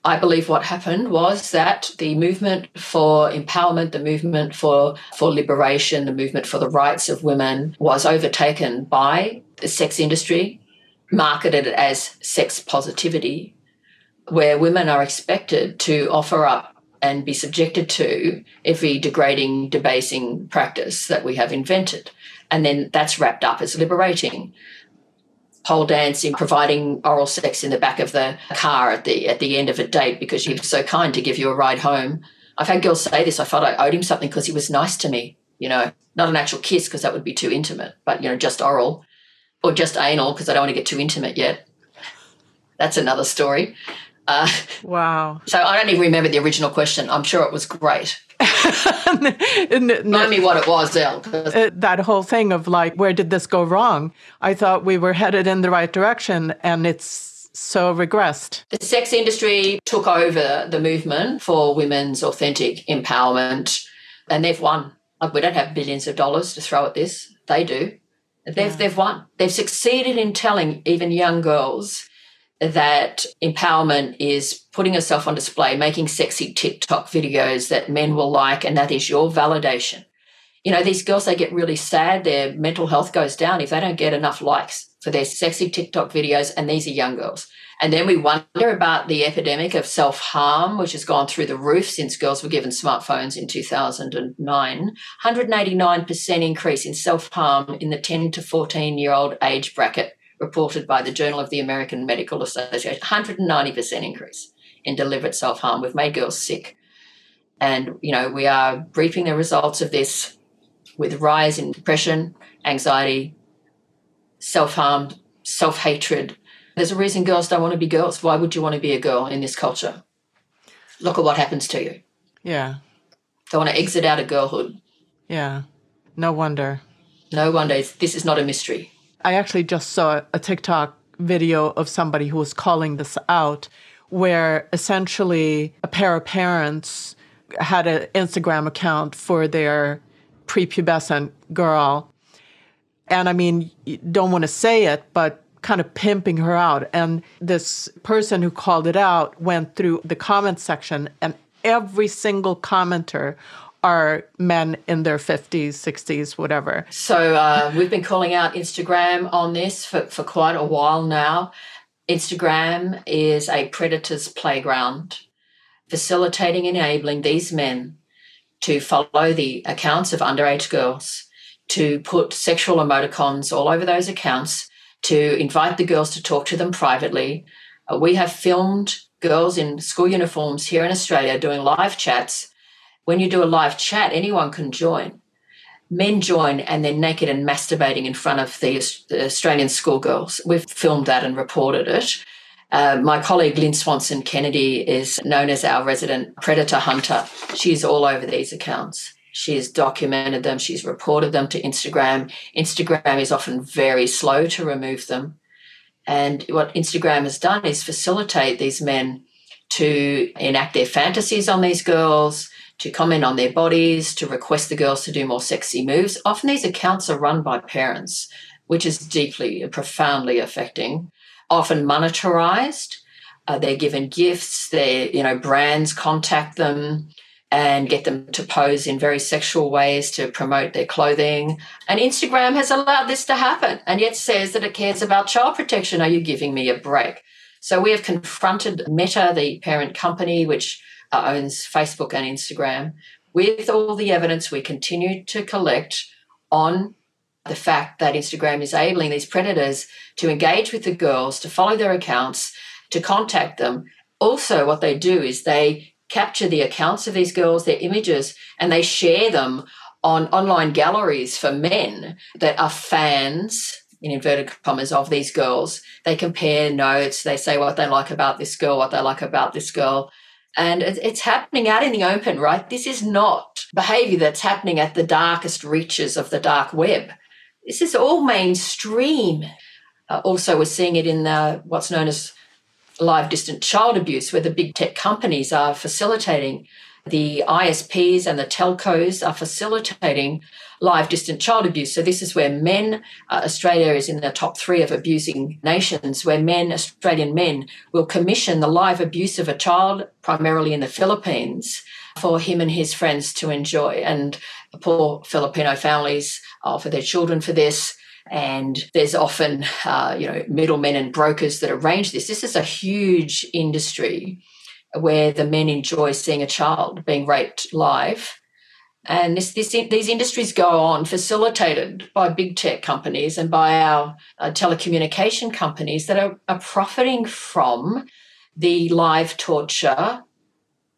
I believe what happened was that the movement for empowerment, the movement for, for liberation, the movement for the rights of women was overtaken by the sex industry, marketed as sex positivity, where women are expected to offer up and be subjected to every degrading, debasing practice that we have invented. And then that's wrapped up as liberating pole dancing, providing oral sex in the back of the car at the at the end of a date because he was so kind to give you a ride home. I've had girls say this. I felt I owed him something because he was nice to me. You know, not an actual kiss because that would be too intimate, but you know, just oral or just anal because I don't want to get too intimate yet. That's another story. Uh, wow. So I don't even remember the original question. I'm sure it was great. *laughs* Remind me what it was, El. Uh, that whole thing of like, where did this go wrong? I thought we were headed in the right direction, and it's so regressed. The sex industry took over the movement for women's authentic empowerment, and they've won. Like, we don't have billions of dollars to throw at this. They do. They've, yeah. they've won. They've succeeded in telling even young girls that empowerment is putting yourself on display, making sexy TikTok videos that men will like, and that is your validation. You know, these girls, they get really sad. Their mental health goes down if they don't get enough likes for their sexy TikTok videos. And these are young girls. And then we wonder about the epidemic of self harm, which has gone through the roof since girls were given smartphones in 2009. 189% increase in self harm in the 10 to 14 year old age bracket reported by the Journal of the American Medical Association 190% increase in deliberate self harm. We've made girls sick. And, you know, we are reaping the results of this with rise in depression, anxiety, self harm, self hatred. There's a reason girls don't want to be girls. Why would you want to be a girl in this culture? Look at what happens to you. Yeah. They want to exit out of girlhood. Yeah. No wonder. No wonder. This is not a mystery. I actually just saw a TikTok video of somebody who was calling this out, where essentially a pair of parents had an Instagram account for their prepubescent girl. And I mean, don't want to say it, but kind of pimping her out. And this person who called it out went through the comment section, and every single commenter are men in their 50s, 60s, whatever. So uh, we've been calling out Instagram on this for, for quite a while now. Instagram is a predator's playground, facilitating and enabling these men to follow the accounts of underage girls, to put sexual emoticons all over those accounts, to invite the girls to talk to them privately. Uh, we have filmed girls in school uniforms here in Australia doing live chats when you do a live chat, anyone can join. Men join and they're naked and masturbating in front of the, Australian schoolgirls. We've filmed that and reported it. Uh, my colleague Lyn Swanson Kennedy is known as our resident predator hunter. She's all over these accounts. She's documented them, she's reported them to Instagram. Instagram is often very slow to remove them. And what Instagram has done is facilitate these men to enact their fantasies on these girls, to comment on their bodies, to request the girls to do more sexy moves. Often these accounts are run by parents, which is deeply, and profoundly affecting. Often monetarized. Uh, they're given gifts. They, you know, brands contact them and get them to pose in very sexual ways to promote their clothing. And Instagram has allowed this to happen and yet says that it cares about child protection. Are you giving me a break? So we have confronted Meta, the parent company, which owns Facebook and Instagram, with all the evidence we continue to collect on the fact that Instagram is enabling these predators to engage with the girls, to follow their accounts, to contact them. Also, what they do is they capture the accounts of these girls, their images, and they share them on online galleries for men that are fans in inverted commas of these girls. They compare notes, they say what they like about this girl, what they like about this girl. And it's happening out in the open, right? This is not behavior that's happening at the darkest reaches of the dark web. This is all mainstream. Uh, also, we're seeing it in the, what's known as live distant child abuse, where the big tech companies are facilitating the ISPs and the telcos are facilitating live distant child abuse. So this is where men, uh, Australia is in the top three of abusing nations, where men, Australian men, will commission the live abuse of a child, primarily in the Philippines, for him and his friends to enjoy. And poor Filipino families offer their children for this. And there's often, uh, you know, middlemen and brokers that arrange this. This is a huge industry where the men enjoy seeing a child being raped live. And this, this, these industries go on, facilitated by big tech companies and by our uh, telecommunication companies that are, are profiting from the live torture,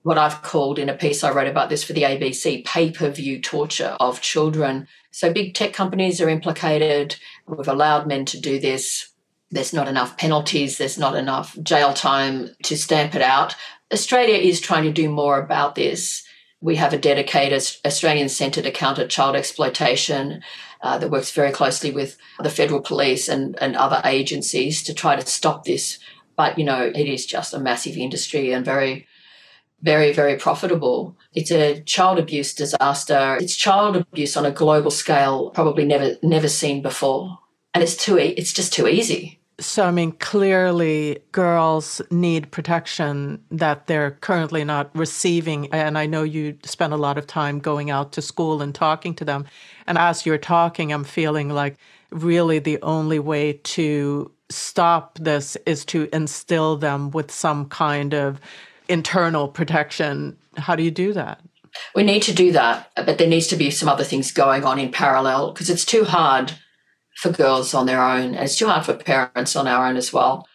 what I've called in a piece I wrote about this for the ABC, pay per view torture of children. So big tech companies are implicated. We've allowed men to do this. There's not enough penalties, there's not enough jail time to stamp it out. Australia is trying to do more about this. We have a dedicated Australian Centre to Counter Child Exploitation uh, that works very closely with the federal police and, and other agencies to try to stop this. But, you know, it is just a massive industry and very, very, very profitable. It's a child abuse disaster. It's child abuse on a global scale, probably never, never seen before. And it's too, it's just too easy. So, I mean, clearly girls need protection that they're currently not receiving. And I know you spend a lot of time going out to school and talking to them. And as you're talking, I'm feeling like really the only way to stop this is to instill them with some kind of internal protection. How do you do that? We need to do that, but there needs to be some other things going on in parallel because it's too hard for girls on their own. And it's too hard for parents on our own as well.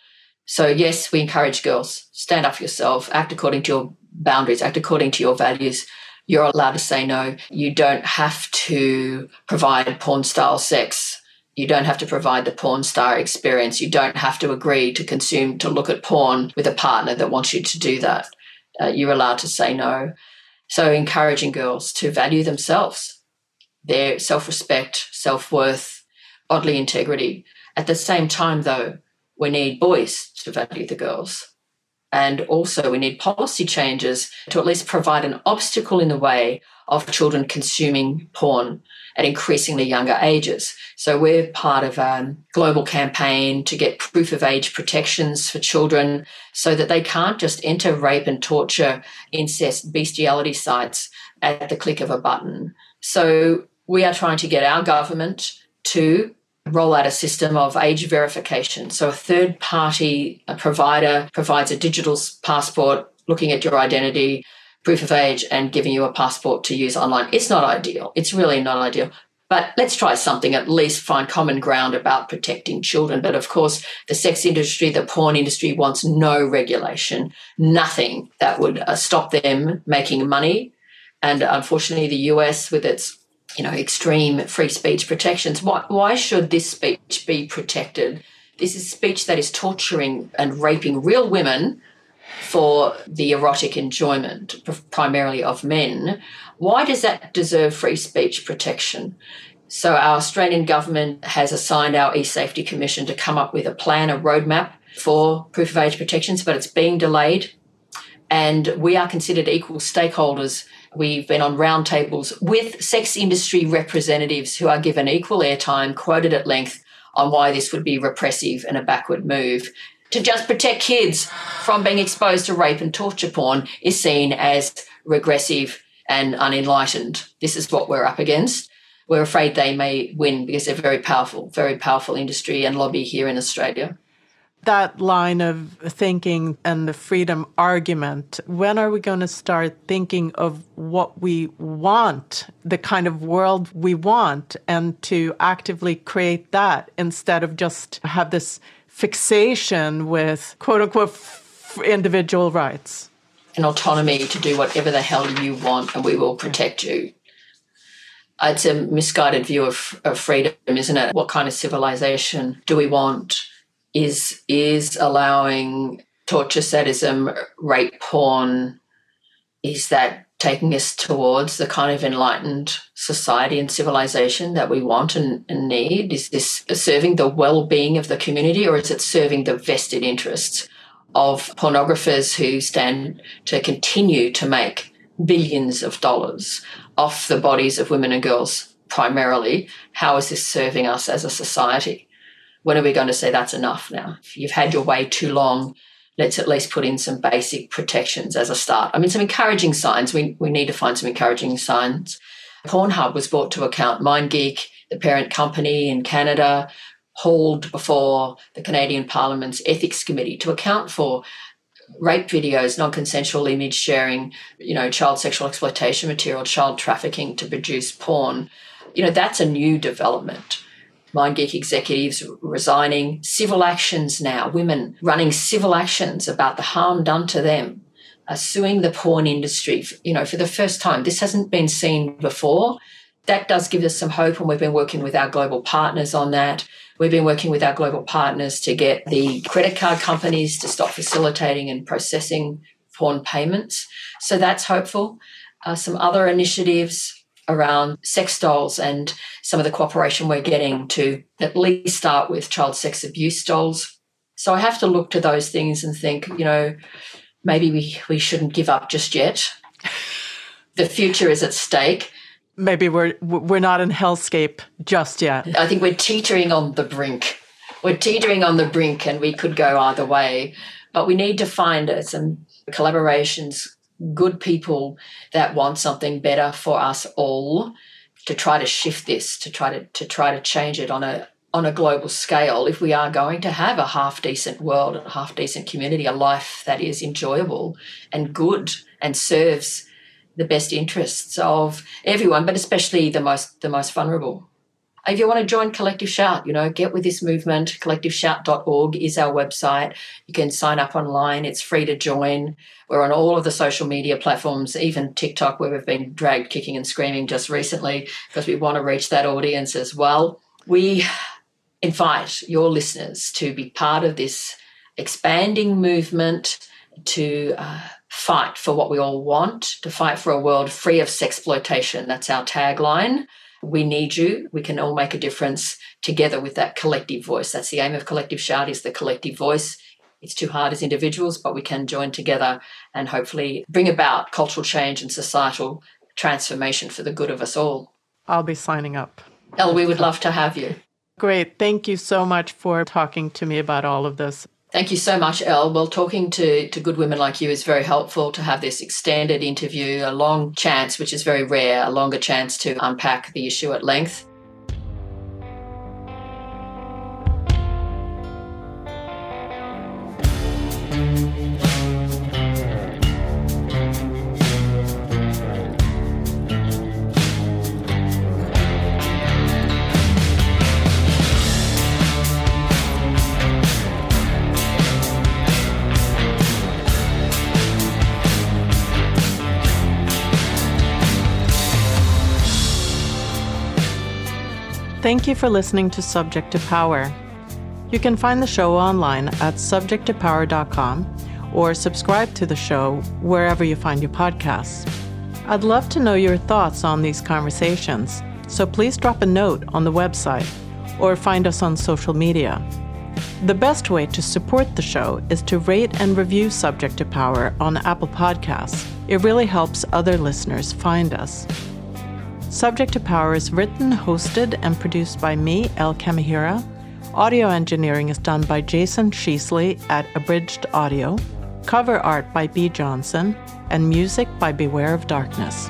So, yes, we encourage girls stand up for yourself, act according to your boundaries, act according to your values. You're allowed to say no. You don't have to provide porn style sex. You don't have to provide the porn star experience. You don't have to agree to consume, to look at porn with a partner that wants you to do that. Uh, you're allowed to say no. So, encouraging girls to value themselves, their self respect, self worth, bodily integrity. At the same time, though, we need boys to value the girls. And also, we need policy changes to at least provide an obstacle in the way of children consuming porn at increasingly younger ages. So, we're part of a global campaign to get proof of age protections for children so that they can't just enter rape and torture, incest, bestiality sites at the click of a button. So, we are trying to get our government to roll out a system of age verification. So a third party provider provides a digital passport looking at your identity, proof of age, and giving you a passport to use online. It's not ideal. It's really not ideal. But let's try something, at least find common ground about protecting children. But of course, the sex industry, the porn industry wants no regulation, nothing that would uh, stop them making money. And unfortunately, the US, with its you know, extreme free speech protections. Why, why should this speech be protected? This is speech that is torturing and raping real women for the erotic enjoyment, primarily of men. Why does that deserve free speech protection? So, our Australian government has assigned our e Safety Commission to come up with a plan, a roadmap for proof of age protections, but it's being delayed. And we are considered equal stakeholders We've been on roundtables with sex industry representatives who are given equal airtime, quoted at length on why this would be repressive and a backward move. To just protect kids from being exposed to rape and torture porn is seen as regressive and unenlightened. This is what we're up against. We're afraid they may win because they're very powerful, very powerful industry and lobby here in Australia that line of thinking and the freedom argument, when are we going to start thinking of what we want, the kind of world we want, and to actively create that instead of just have this fixation with quote unquote f- individual rights? An autonomy to do whatever the hell you want and we will protect you. It's a misguided view of, of freedom, isn't it? What kind of civilization do we want? Is is allowing torture, sadism, rape, porn. Is that taking us towards the kind of enlightened society and civilization that we want and, and need? Is this serving the well-being of the community, or is it serving the vested interests of pornographers who stand to continue to make billions of dollars off the bodies of women and girls primarily. How is this serving us as a society? When are we going to say that's enough now? If you've had your way too long, let's at least put in some basic protections as a start. I mean, some encouraging signs. We, we need to find some encouraging signs. Pornhub was brought to account. MindGeek, the parent company in Canada, hauled before the Canadian Parliament's Ethics Committee to account for rape videos, non-consensual image sharing, you know, child sexual exploitation material, child trafficking to produce porn. You know, that's a new development. MindGeek executives resigning, civil actions now, women running civil actions about the harm done to them, suing the porn industry, you know, for the first time. This hasn't been seen before. That does give us some hope, and we've been working with our global partners on that. We've been working with our global partners to get the credit card companies to stop facilitating and processing porn payments. So that's hopeful. Uh, some other initiatives around sex dolls and some of the cooperation we're getting to at least start with child sex abuse dolls. So I have to look to those things and think, you know, maybe we, we shouldn't give up just yet. *laughs* The future is at stake maybe we're we're not in hellscape just yet. I think we're teetering on the brink. We're teetering on the brink, and we could go either way. But we need to find some collaborations, good people that want something better for us all, to try to shift this, to try to to try to change it on a on a global scale. If we are going to have a half decent world, a half decent community, a life that is enjoyable and good and serves the best interests of everyone, but especially the most the most vulnerable. If you want to join Collective Shout, you know, get with this movement. CollectiveShout.org is our website. You can sign up online. It's free to join. We're on all of the social media platforms, even TikTok, where we've been dragged kicking and screaming just recently because we want to reach that audience as well. We invite your listeners to be part of this expanding movement to uh, fight for what we all want, to fight for a world free of sexploitation. That's our tagline. We need you. We can all make a difference together with that collective voice. That's the aim of Collective Shout is the collective voice. It's too hard as individuals, but we can join together and hopefully bring about cultural change and societal transformation for the good of us all. I'll be signing up. Elle, we would love to have you. Great. Thank you so much for talking to me about all of this. Thank you so much, Elle. Well, talking to, to good women like you is very helpful to have this extended interview, a long chance, which is very rare, a longer chance to unpack the issue at length. Thank you for listening to Subject to Power. You can find the show online at subjecttopower.com or subscribe to the show wherever you find your podcasts. I'd love to know your thoughts on these conversations, so please drop a note on the website or find us on social media. The best way to support the show is to rate and review Subject to Power on Apple Podcasts. It really helps other listeners find us. Subject to Power is written, hosted, and produced by me, Elle Kamihira. Audio engineering is done by Jason Sheasley at Abridged Audio. Cover art by B. Johnson, and music by Beware of Darkness.